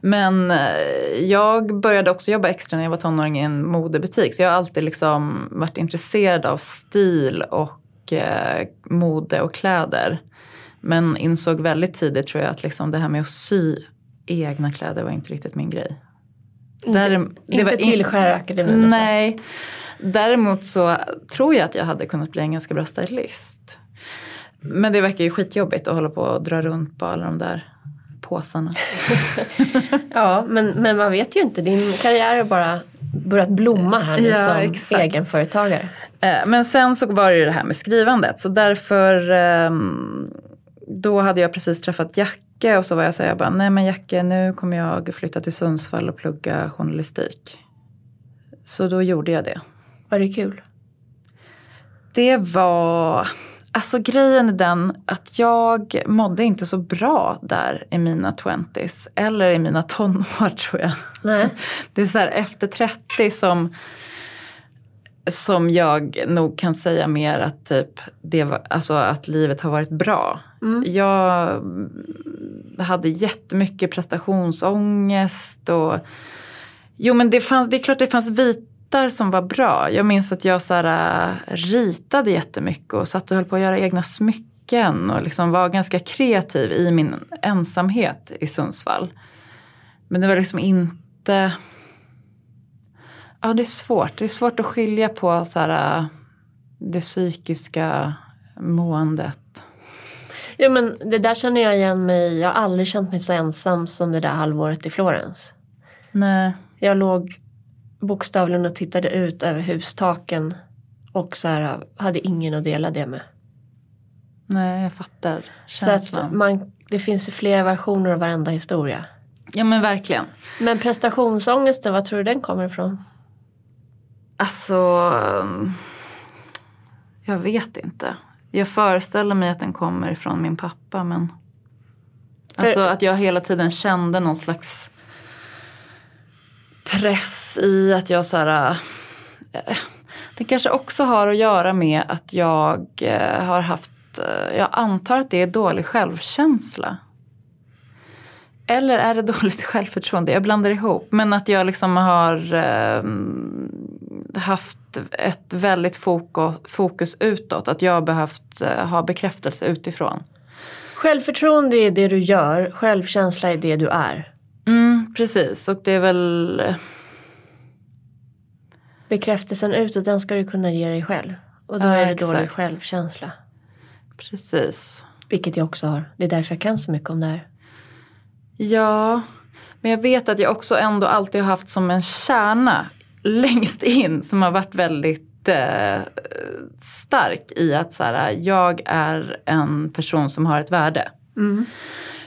Men eh, jag började också jobba extra när jag var tonåring i en modebutik. Så jag har alltid liksom varit intresserad av stil och eh, mode och kläder. Men insåg väldigt tidigt tror jag att liksom det här med att sy egna kläder var inte riktigt min grej. Inte, Därem- det inte var in- till Skärakademin alltså. Nej. Däremot så tror jag att jag hade kunnat bli en ganska bra stylist. Men det verkar ju skitjobbigt att hålla på och dra runt på alla de där påsarna. [LAUGHS] Ja, men, men man vet ju inte. Din karriär har bara börjat blomma här nu Ja, som exakt. egenföretagare. Eh, Men sen så var det ju det här med skrivandet. Så därför, ehm, då hade jag precis träffat Jacke och så var jag så här, jag bara, nej men Jacke nu kommer jag flytta till Sundsvall och plugga journalistik. Så då gjorde jag det. Var det kul? Det var, alltså grejen är den att jag mådde inte så bra där i mina twenties. Eller i mina tonår [LAUGHS] tror jag. Nej. Det är så här efter 30 som, som jag nog kan säga mer att typ det var, alltså att livet har varit bra. Jag hade jättemycket prestationsångest och jo men det, fanns, det är klart det fanns bitar som var bra. Jag minns att jag så här, äh, ritade jättemycket och satt och höll på att göra egna smycken och liksom var ganska kreativ i min ensamhet i Sundsvall. Men det var liksom inte Ja, det är svårt. Det är svårt att skilja på så här, äh, det psykiska måendet. Jo men det där känner jag igen mig. Jag har aldrig känt mig så ensam som det där halvåret i Florens. Nej. Jag låg bokstavligen och tittade ut över hustaken och så här, hade ingen att dela det med. Nej, jag fattar Så att känslan. man, det finns ju flera versioner av varenda historia. Ja, men verkligen. Men prestationsångesten, vad tror du den kommer ifrån? Alltså, um, jag vet inte. Jag föreställer mig att den kommer ifrån min pappa, men alltså att jag hela tiden kände någon slags press i att jag så här. eh, Det kanske också har att göra med att jag eh, har haft, eh, jag antar att det är dålig självkänsla. Eller är det dåligt [LAUGHS] självförtroende? Jag blandar ihop. Men att jag liksom har eh, haft ett väldigt fokus, fokus utåt. Att jag har behövt eh, ha bekräftelse utifrån. Självförtroende är det du gör, självkänsla är det du är. Mm, precis, och det är väl... Bekräftelsen utåt, den ska du kunna ge dig själv. Och då Ja, är det exakt. dålig självkänsla. Precis. Vilket jag också har. Det är därför jag kan så mycket om det här. Ja, men jag vet att jag också ändå alltid har haft som en kärna längst in som har varit väldigt eh, stark i att så här, jag är en person som har ett värde.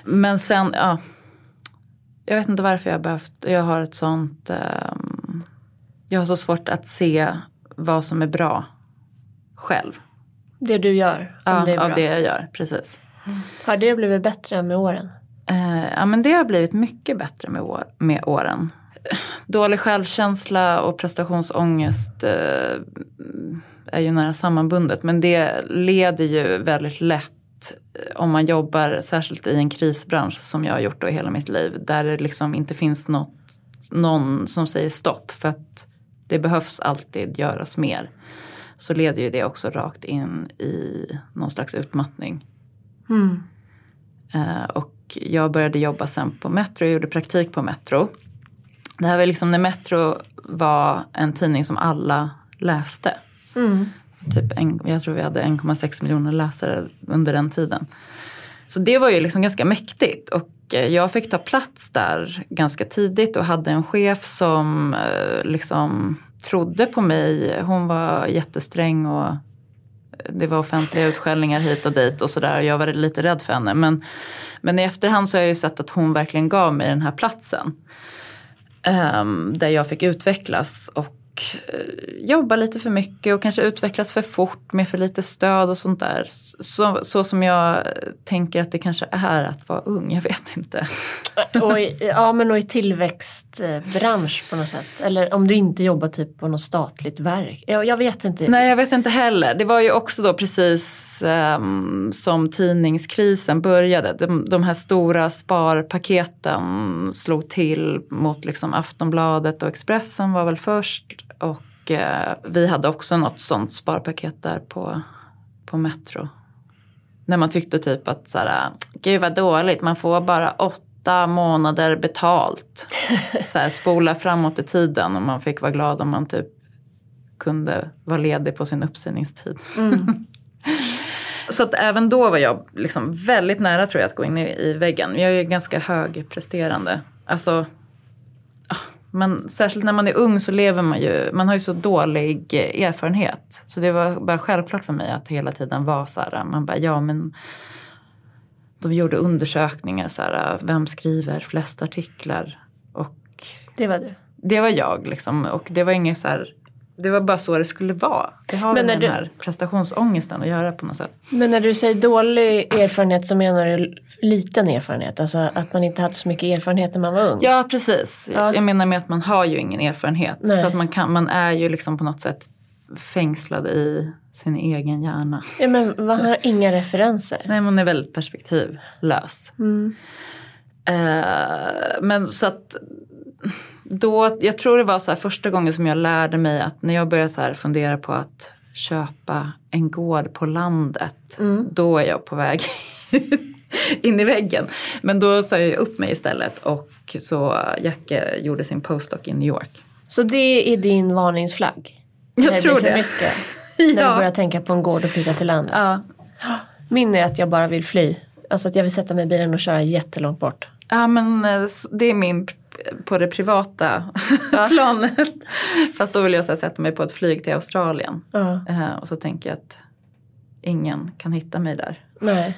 Men sen, ja. Jag vet inte varför jag har behövt, jag har ett sånt, ehm, jag har så svårt att se vad som är bra själv. Det du gör, Ja, det av det jag gör, precis. Har det blivit bättre med åren? Eh, ja, men det har blivit mycket bättre med, år, med åren. Dålig självkänsla och prestationsångest eh, är ju nära sammanbundet. Men det leder ju väldigt lätt eh, om man jobbar särskilt i en krisbransch som jag har gjort då i hela mitt liv. Där det liksom inte finns något, någon som säger stopp. För att det behövs alltid göras mer. Så leder ju det också rakt in i någon slags utmattning. Mm. Eh, och jag började jobba sen på Metro, jag gjorde praktik på Metro. Det här var liksom när Metro var en tidning som alla läste. Mm. Typ en, jag tror vi hade 1,6 miljoner läsare under den tiden. Så det var ju liksom ganska mäktigt. Och eh, jag fick ta plats där ganska tidigt och hade en chef som eh, liksom trodde på mig. Hon var jättesträng och det var offentliga utskällningar hit och dit och sådär. Jag var lite rädd för henne. Men, men i efterhand så har jag ju sett att hon verkligen gav mig den här platsen. Ehm, där jag fick utvecklas och uh, jobba lite för mycket och kanske utvecklas för fort med för lite stöd och sånt där. Så, så som jag tänker att det kanske är att vara ung, jag vet inte. [LAUGHS] Och i, ja men och i tillväxtbransch på något sätt. Eller om du inte jobbar typ på något statligt verk. Jag, jag vet inte. Nej jag vet inte heller. Det var ju också då precis um, som tidningskrisen började. De, de här stora sparpaketen slog till mot liksom Aftonbladet och Expressen var väl först. Och uh, vi hade också något sånt sparpaket där på, på Metro. När man tyckte typ att så här, gud vad dåligt, man får bara åtta månader betalt. [LAUGHS] så här, spola framåt i tiden och man fick vara glad om man typ kunde vara ledig på sin uppsägningstid. Mm. [LAUGHS] så att även då var jag liksom väldigt nära tror jag att gå in i, i väggen. Jag är ju ganska högpresterande. Alltså, men särskilt när man är ung så lever man ju, man har ju så dålig erfarenhet. Så det var bara självklart för mig att hela tiden vara så här, man bara ja men de gjorde undersökningar så här, vem skriver flest artiklar? Och Det var du. det var jag liksom. Och det var inget så här, det var bara så det skulle vara. Det har Men med den du- här prestationsångesten att göra på något sätt. Men när du säger dålig erfarenhet så menar du liten erfarenhet? Alltså att man inte hade så mycket erfarenhet när man var ung? Ja precis. Ja. Jag menar med att man har ju ingen erfarenhet. Nej. Så att man, kan, man är ju liksom på något sätt fängslad i sin egen hjärna. Ja, men man har inga referenser. Nej, man är väldigt perspektivlös. Mm. Eh, men så att då, jag tror det var så första gången som jag lärde mig att när jag började så fundera på att köpa en gård på landet, Mm. då är jag på väg [LAUGHS] in i väggen. Men då sa jag upp mig istället och så Jacke gjorde sin postdoc i New York. Så det är din varningsflagg? Jag När tror blir för det. Mycket, [LAUGHS] När du börjar tänka på en gård och flytta till landet? Ja. Min är att jag bara vill fly. Alltså att jag vill sätta mig i bilen och köra jättelångt bort. Ja men eh, det är min på det privata [LAUGHS] planet. Fast då vill jag så här, sätta mig på ett flyg till Australien. Ja. Eh, och så tänker jag att ingen kan hitta mig där. Nej.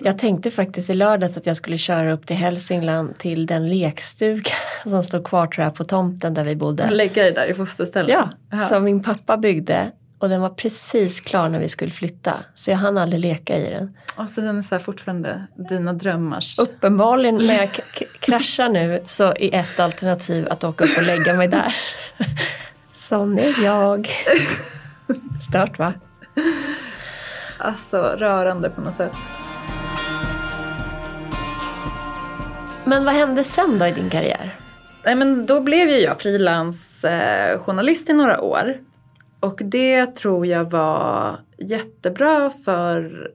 Jag tänkte faktiskt i lördags att jag skulle köra upp till Hälsingland till den lekstuga [LAUGHS] som står kvar tror jag på tomten där vi bodde. Lägga dig där i fosterställning. Ja, Jaha. som min pappa byggde och den var precis klar när vi skulle flytta. Så jag hann aldrig leka i den. Och så den är så fortfarande dina drömmars. Uppenbarligen när jag [LAUGHS] kraschar nu så är ett alternativ att åka upp och lägga mig där. [LAUGHS] Sån är jag. [LAUGHS] Stört va? Alltså rörande på något sätt. Men vad hände sen då i din karriär? Nej men då blev ju jag frilansjournalist eh, i några år. Och det tror jag var jättebra för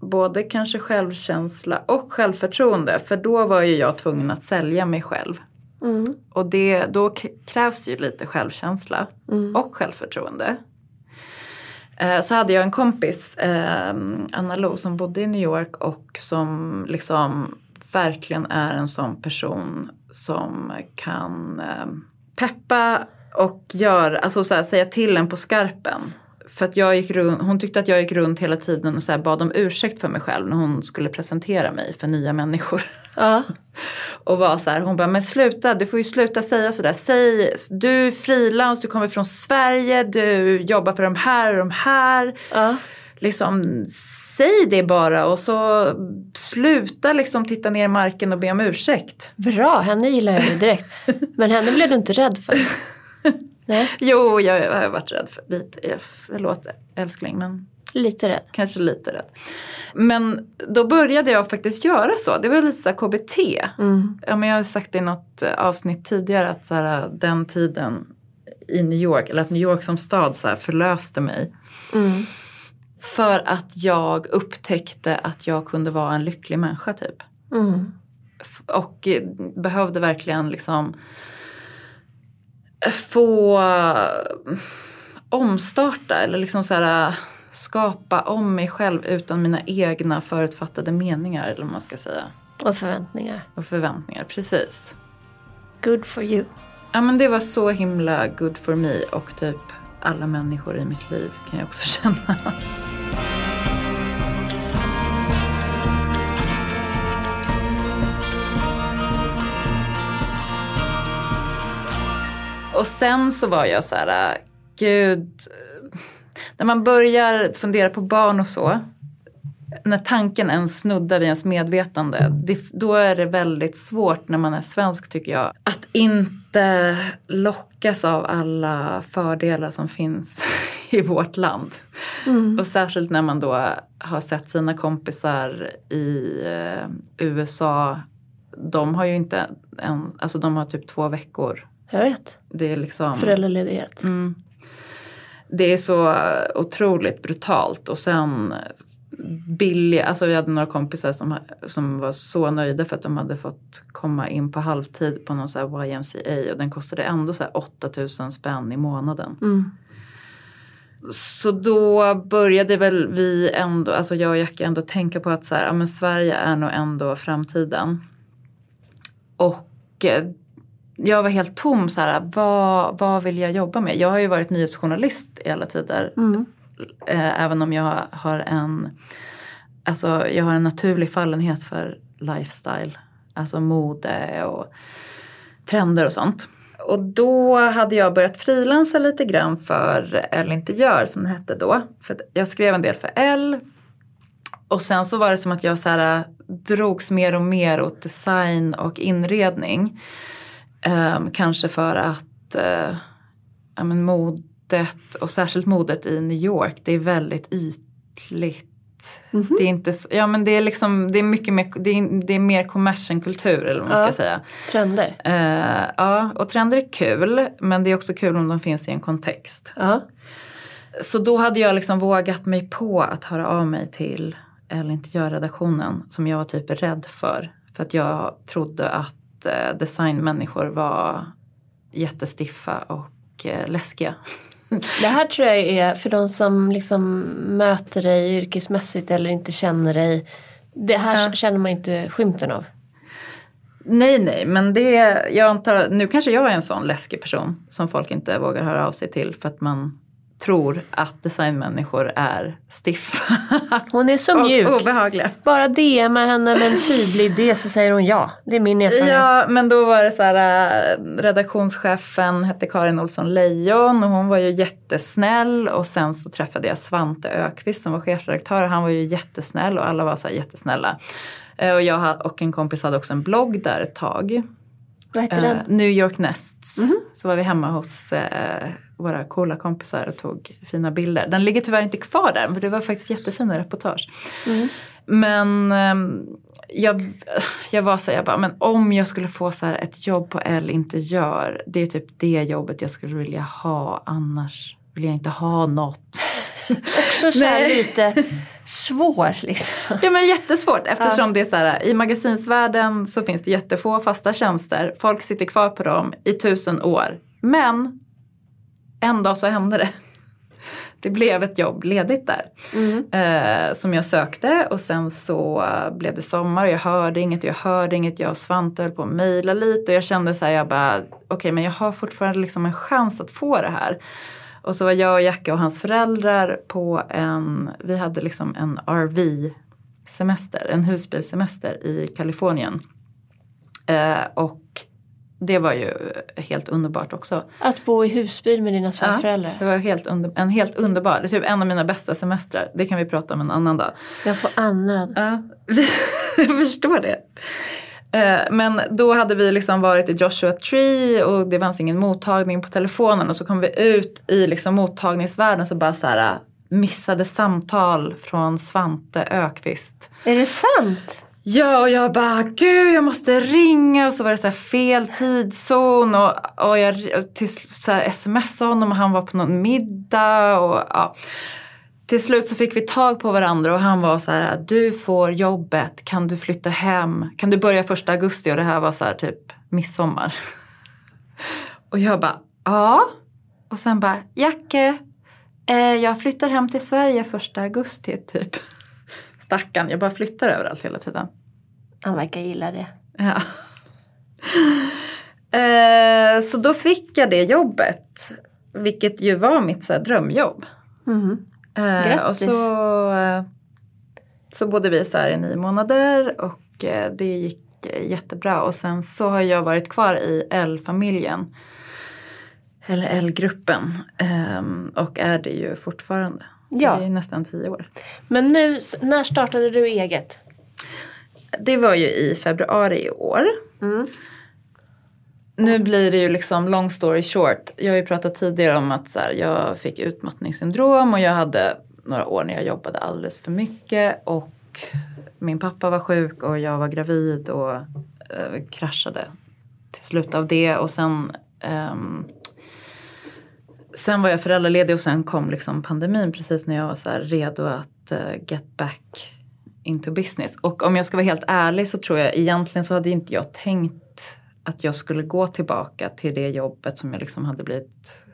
både kanske självkänsla och självförtroende. För då var ju jag tvungen att sälja mig själv. Mm. Och det, då krävs ju lite självkänsla och självförtroende. Eh, Så hade jag en kompis, eh, Anna Lo, som bodde i New York och som liksom verkligen är en sån person som kan eh, peppa och gör, alltså så här, säga till en på skarpen. För att jag gick runt, hon tyckte att jag gick runt hela tiden och så bad om ursäkt för mig själv när hon skulle presentera mig för nya människor. Ja. [LAUGHS] Och var så här, hon bara, men sluta, du får ju sluta säga sådär. Säg, du är frilans, du kommer från Sverige, du jobbar för de här och de här. ja. Liksom, säg det bara och så sluta liksom titta ner i marken och be om ursäkt. Bra, henne gillar jag ju direkt. [LAUGHS] Men henne blev du inte rädd för? Nej. Jo, jag har varit rädd för lite, eh, förlåt älskling men Lite rädd. Kanske lite rädd. Men då började jag faktiskt göra så. Det var lite så KBT. Mm. Ja, men jag har sagt i något eh, avsnitt tidigare att så här, den tiden i New York, eller att New York som stad så här, förlöste mig. Mm. För att jag upptäckte att jag kunde vara en lycklig människa typ. Mm. Och eh, behövde verkligen liksom få eh, omstarta eller liksom så här skapa om mig själv utan mina egna förutfattade meningar eller vad man ska säga. Och förväntningar. Och förväntningar, precis. Good for you. Ja men det var så himla good for me och typ alla människor i mitt liv kan jag också [LAUGHS] känna. Och sen så var jag så här, gud, när man börjar fundera på barn och så, när tanken ens snuddar vid ens medvetande, det, då är det väldigt svårt när man är svensk tycker jag, att inte lockas av alla fördelar som finns [LAUGHS] i vårt land. Och särskilt när man då har sett sina kompisar i eh, USA, de har ju inte en, alltså de har typ två veckor. Jag vet. Det är liksom... Föräldraledighet. Mm. Det är så otroligt brutalt och sen billiga, alltså vi hade några kompisar som, som var så nöjda för att de hade fått komma in på halvtid på någon så här YMCA och den kostade ändå så här 8000 spänn i månaden. Mm. Så då började väl vi ändå, alltså jag och Jackie ändå tänka på att så här, ja, men Sverige är nog ändå framtiden. Och eh, jag var helt tom så här, vad, vad vill jag jobba med? Jag har ju varit nyhetsjournalist i alla tider. Mm. Eh, även om jag har en, alltså jag har en naturlig fallenhet för lifestyle. Alltså mode och trender och sånt. Och då hade jag börjat frilansa lite grann för Elle Interiör som det hette då. För jag skrev en del för Elle. Och sen så var det som att jag så här, drogs mer och mer åt design och inredning. Ehm, kanske för att eh, ja, men modet och särskilt modet i New York det är väldigt ytligt. Det är inte ja men det är liksom, det är mycket mer, det är, det är mer kommers än kultur eller vad man Ja. ska säga. Trender. Eh, ja, och trender är kul men det är också kul om de finns i en kontext. Ja. Så då hade jag liksom vågat mig på att höra av mig till eller inte gör redaktionen som jag var typ rädd för. För att jag trodde att eh, designmänniskor var jättestiffa och eh, läskiga. Det här tror jag är för de som liksom möter dig yrkesmässigt eller inte känner dig. Det här Ja. känner man inte skymten av. Nej, nej, men det, jag antar, nu kanske jag är en sån läskig person som folk inte vågar höra av sig till för att man tror att designmänniskor är stiffa [LAUGHS] Hon är så mjuk. och obehagliga. Bara DMa henne med en tydlig idé så säger hon ja. Det är min erfarenhet. Ja, men då var det så här, äh, redaktionschefen hette Karin Olsson Lejon och hon var ju jättesnäll och sen så träffade jag Svante Ökvist som var chefredaktör och han var ju jättesnäll och alla var så här jättesnälla. Eh, Och jag och en kompis hade också en blogg där ett tag. Vad heter Eh, den? New York Nests. Så var vi hemma hos eh, våra coola kompisar och tog fina bilder. Den ligger tyvärr inte kvar där för det var faktiskt jättefina reportage. Men ehm, jag, jag var så här, jag bara, men om jag skulle få så här ett jobb på L inte gör. Det är typ det jobbet jag skulle vilja ha annars vill jag inte ha något. Så, så här lite svår liksom. Ja men jättesvårt eftersom det är så här i magasinsvärlden så finns det jättefå fasta tjänster. Folk sitter kvar på dem i tusen år. Men en dag så hände det. Det blev ett jobb ledigt där. Eh, som jag sökte och sen så blev det sommar och jag hörde inget och jag hörde inget. Jag och Svante höll på att mejla lite och jag kände så här, jag bara okej men jag har fortfarande liksom en chans att få det här. Och så var jag och Jacka och hans föräldrar på en, vi hade liksom en RV-semester, en husbilsemester i Kalifornien. Eh, och det var ju helt underbart också. Att bo i husbil med dina Det svärföräldrar. var helt under, en helt underbar, det är typ en av mina bästa semestrar. Det kan vi prata om en annan dag. Jag får andnöd. Ja, vi, [LAUGHS] jag förstår det. Eh, Men då hade vi liksom varit i Joshua Tree och det fanns ingen mottagning på telefonen och så kom vi ut i liksom mottagningsvärlden så bara så här missade samtal från Svante Ökvist. Är det sant? Ja, och jag bara, gud jag måste ringa och så var det så här fel tidszon och, och jag till, så här, smsade honom och han var på någon middag och ja. Till slut så fick vi tag på varandra och han var så här, du får jobbet, kan du flytta hem, kan du börja första augusti och det här var så här typ midsommar. [LAUGHS] och jag bara, ja. Och sen bara, Jacke, eh, jag flyttar hem till Sverige första augusti typ. [LAUGHS] Stackarn, jag bara flyttar överallt hela tiden. Han verkar gilla det. Ja. [LAUGHS] Eh, så då fick jag det jobbet. Vilket ju var mitt så drömjobb. Mm. Eh, Grattis. och så, eh, så bodde vi så här i nio månader och eh, det gick jättebra. Och sen så har jag varit kvar i L-familjen. Eller L-gruppen. ehm, och är det ju fortfarande. Så Ja. det är nästan tio år. Men nu, när startade du eget? Det var ju i februari i år. Mm. Nu blir det ju liksom long story short. Jag har ju pratat tidigare om att så här, jag fick utmattningssyndrom och jag hade några år när jag jobbade alldeles för mycket och min pappa var sjuk och jag var gravid och eh, kraschade till slut av det och sen ehm, Sen var jag föräldraledig och sen kom liksom pandemin precis när jag var så här redo att eh, get back into business. Och om jag ska vara helt ärlig så tror jag egentligen så hade inte jag tänkt att jag skulle gå tillbaka till det jobbet som jag liksom hade blivit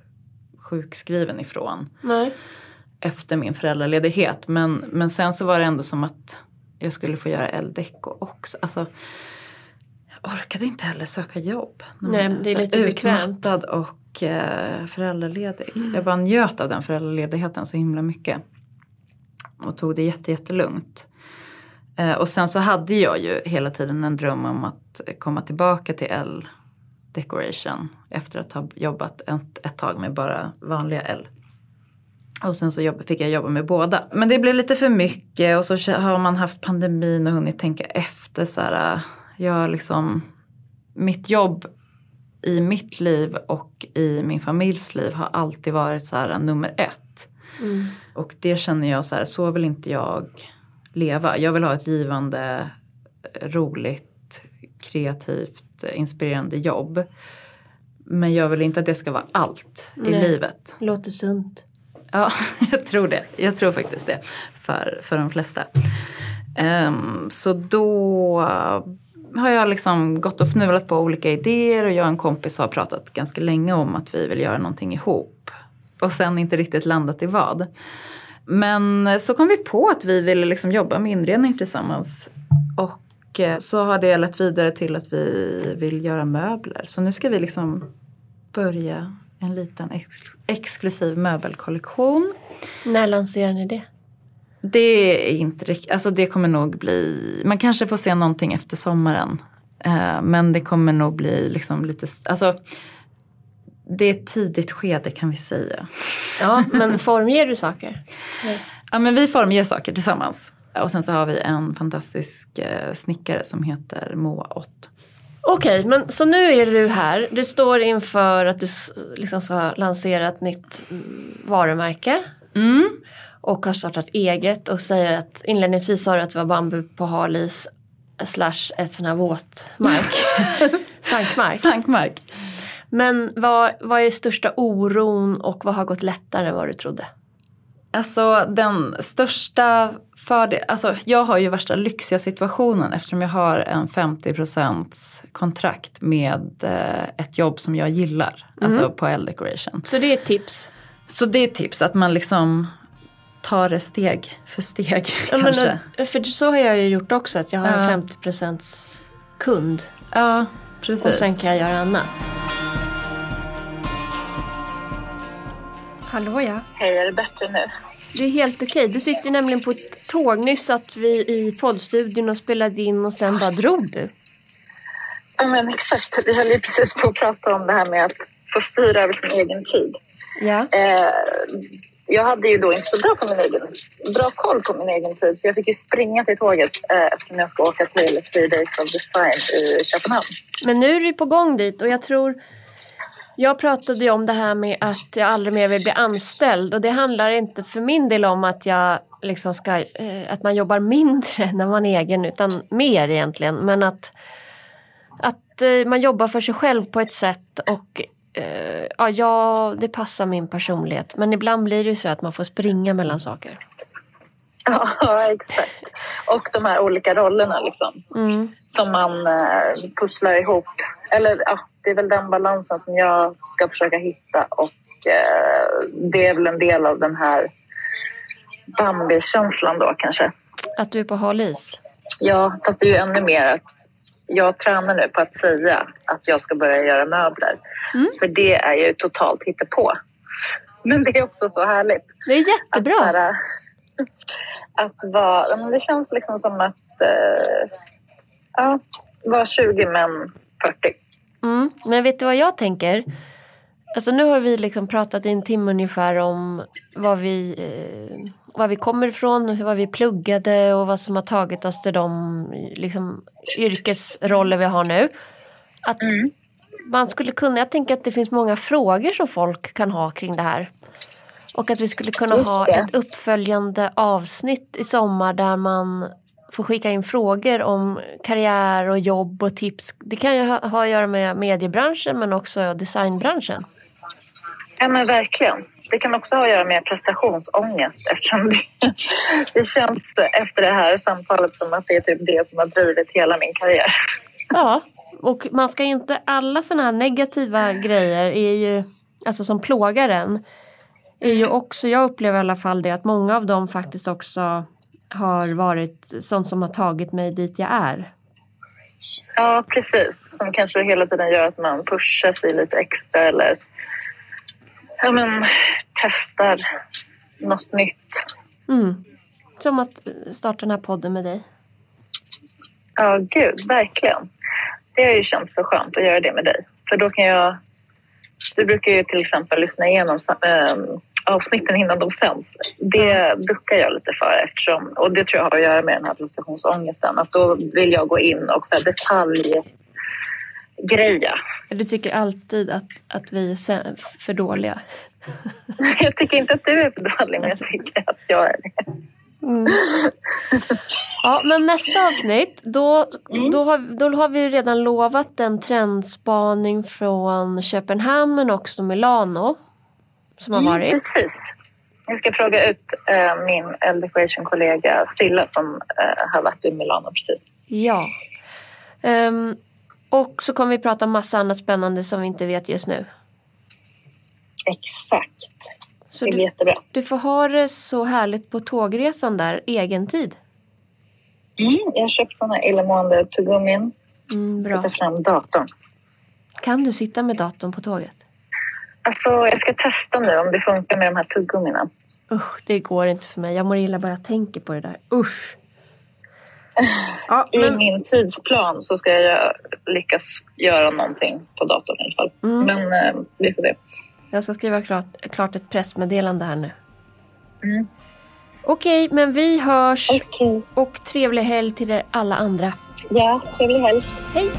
sjukskriven ifrån Nej. efter min föräldraledighet. Men, men sen så var det ändå som att jag skulle få göra L-deco också. Alltså, jag orkade inte heller söka jobb. Nej, det är lite. Utmattad och eh, föräldraledig. Jag bara njöt av den föräldraledigheten så himla mycket. Och tog det jätte, jättelugnt. Eh, och sen så hade jag ju hela tiden en dröm om att komma tillbaka till L Decoration efter att ha jobbat ett, ett tag med bara vanliga L. Och sen så jobb, fick jag jobba med båda. Men det blev lite för mycket och så har man haft pandemin och hunnit tänka efter så här. Jag liksom, mitt jobb i mitt liv och i min familjs liv har alltid varit så här nummer ett. Mm. Och det känner jag så här, så vill inte jag leva. Jag vill ha ett givande, roligt, kreativt, inspirerande jobb. Men jag vill inte att det ska vara allt i Nej. livet. Låter sunt. Ja, [LAUGHS] jag tror det. Jag tror faktiskt det. För, för de flesta. Ehm, så då har jag liksom gått och fnulat på olika idéer och jag och en kompis har pratat ganska länge om att vi vill göra någonting ihop. Och sen inte riktigt landat i vad. Men så kom vi på att vi ville liksom jobba med inredning tillsammans. Och eh, så har det lett vidare till att vi vill göra möbler. Så nu ska vi liksom börja en liten ex exklusiv möbelkollektion. När lanserar ni det? Det är inte riktigt, alltså det kommer nog bli, man kanske får se någonting efter sommaren. Eh, men det kommer nog bli liksom lite, alltså det är ett tidigt skede kan vi säga. Ja, men formger du saker? Ja men vi formger saker tillsammans. Och sen så har vi en fantastisk eh, snickare som heter Moa Ott. Okej, men så nu är du här. Du står inför att du liksom ska lansera ett nytt mm, varumärke. Mm. Och har startat eget och säger att inledningsvis sa du att det var bambu på halis slash ett sån här våtmark. [LAUGHS] Sankmark. Sankmark. Men vad, vad är största oron och vad har gått lättare än vad du trodde? Alltså den största fördel, alltså jag har ju värsta lyxiga situationen eftersom jag har en 50% kontrakt med eh, ett jobb som jag gillar. Alltså på L-decoration. Så det är ett tips. Så det är ett tips att man liksom tar det steg för steg Ja, [LAUGHS] kanske. men, eh, för så har jag ju gjort också, att jag har Ja. en 50% kund ja, precis. och sen kan jag göra annat. Hallå ja. Hej, är det bättre nu? Det är helt okej. Du sitter nämligen på ett tåg. Nyss satt vi i poddstudion och spelade in och sen bara drog du. Ja, men exakt. Vi höll ju precis på att prata om det här med att få styra över sin egen tid. Ja. Eh, jag hade ju då inte så bra, på min egen, bra koll på min egen tid så jag fick ju springa till tåget eh, eftersom jag ska åka till Three Days of Design i Köpenhamn. Men nu är du på gång dit och jag tror Jag pratade ju om det här med att jag aldrig mer vill bli anställd och det handlar inte för min del om att jag liksom ska, eh, att man jobbar mindre [LAUGHS] när man är egen utan mer egentligen men att, att eh, man jobbar för sig själv på ett sätt och eh, ja, ja, det passar min personlighet men ibland blir det ju så att man får springa mellan saker. [LAUGHS] Ja, exakt. Och de här olika rollerna liksom. Mm. Som man pusslar ihop. Eller ja, det är väl den balansen som jag ska försöka hitta och eh, det är väl en del av den här Bambi-känslan då kanske. Att du är på hal is? Ja, fast det är ju ännu mer att jag tränar nu på att säga att jag ska börja göra möbler. Mm. För det är ju totalt hittepå. Men det är också så härligt. Det är jättebra. Att, bara, [LAUGHS] att vara, det känns liksom som att eh, ja, vara 20 men 40. Mm. Men vet du vad jag tänker? Alltså nu har vi liksom pratat i en timme ungefär om vad vi, eh, var vi kommer ifrån, vad vi pluggade och vad som har tagit oss till de liksom, yrkesroller vi har nu. Att Mm. man skulle kunna, jag tänker att det finns många frågor som folk kan ha kring det här. Och att vi skulle kunna ha ett uppföljande avsnitt i sommar där man får skicka in frågor om karriär och jobb och tips. Det kan ju ha, ha att göra med mediebranschen men också designbranschen. Ja men verkligen. Det kan också ha att göra med prestationsångest eftersom det, [LAUGHS] det känns efter det här samtalet som att det är typ det som har drivit hela min karriär. Ja, och man ska inte, alla sådana här negativa grejer är ju, alltså som plågar en, är ju också, jag upplever i alla fall det att många av dem faktiskt också har varit sånt som har tagit mig dit jag är. Ja precis, som kanske hela tiden gör att man pushar sig lite extra eller ja, men, testar något nytt. Mm. Som att starta den här podden med dig. Ja, gud, verkligen. Det har ju känts så skönt att göra det med dig. För då kan jag... Du brukar ju till exempel lyssna igenom ähm, avsnitten innan de sänds. Det duckar jag lite för eftersom, och det tror jag har att göra med den här prestationsångesten. Att då vill jag gå in och så här detaljgreja. Du tycker alltid att, att vi är för dåliga. [LAUGHS] Jag tycker inte att du är för dålig, men jag tycker att jag är det. Ja, men nästa avsnitt, då, Mm. då, har, då har vi redan lovat en trendspaning från Köpenhamn men också Milano. Som har varit. Mm, precis. Jag ska fråga ut äh, min Eldequation-kollega Silla som äh, har varit i Milano precis. Ja. Ehm, och så kommer vi prata om massa annat spännande som vi inte vet just nu. Exakt. Så Det blir du, jättebra. du får ha det så härligt på tågresan där, egen tid. Mm, jag har köpt såna illamående tuggummin. Mm, Ska ta bra. fram datorn. Kan du sitta med datorn på tåget? Alltså, jag ska testa nu om det funkar med de här tuggummina. Usch, det går inte för mig. Jag mår illa bara jag tänker på det där. Usch. Ja, I men, min tidsplan så ska jag lyckas göra någonting på datorn i alla fall. Mm. Men eh, vi får se. jag ska skriva klart, klart ett pressmeddelande här nu. Mm. Okej, men vi hörs Okej. och trevlig helg till er alla andra. Ja, trevlig helg. Hej!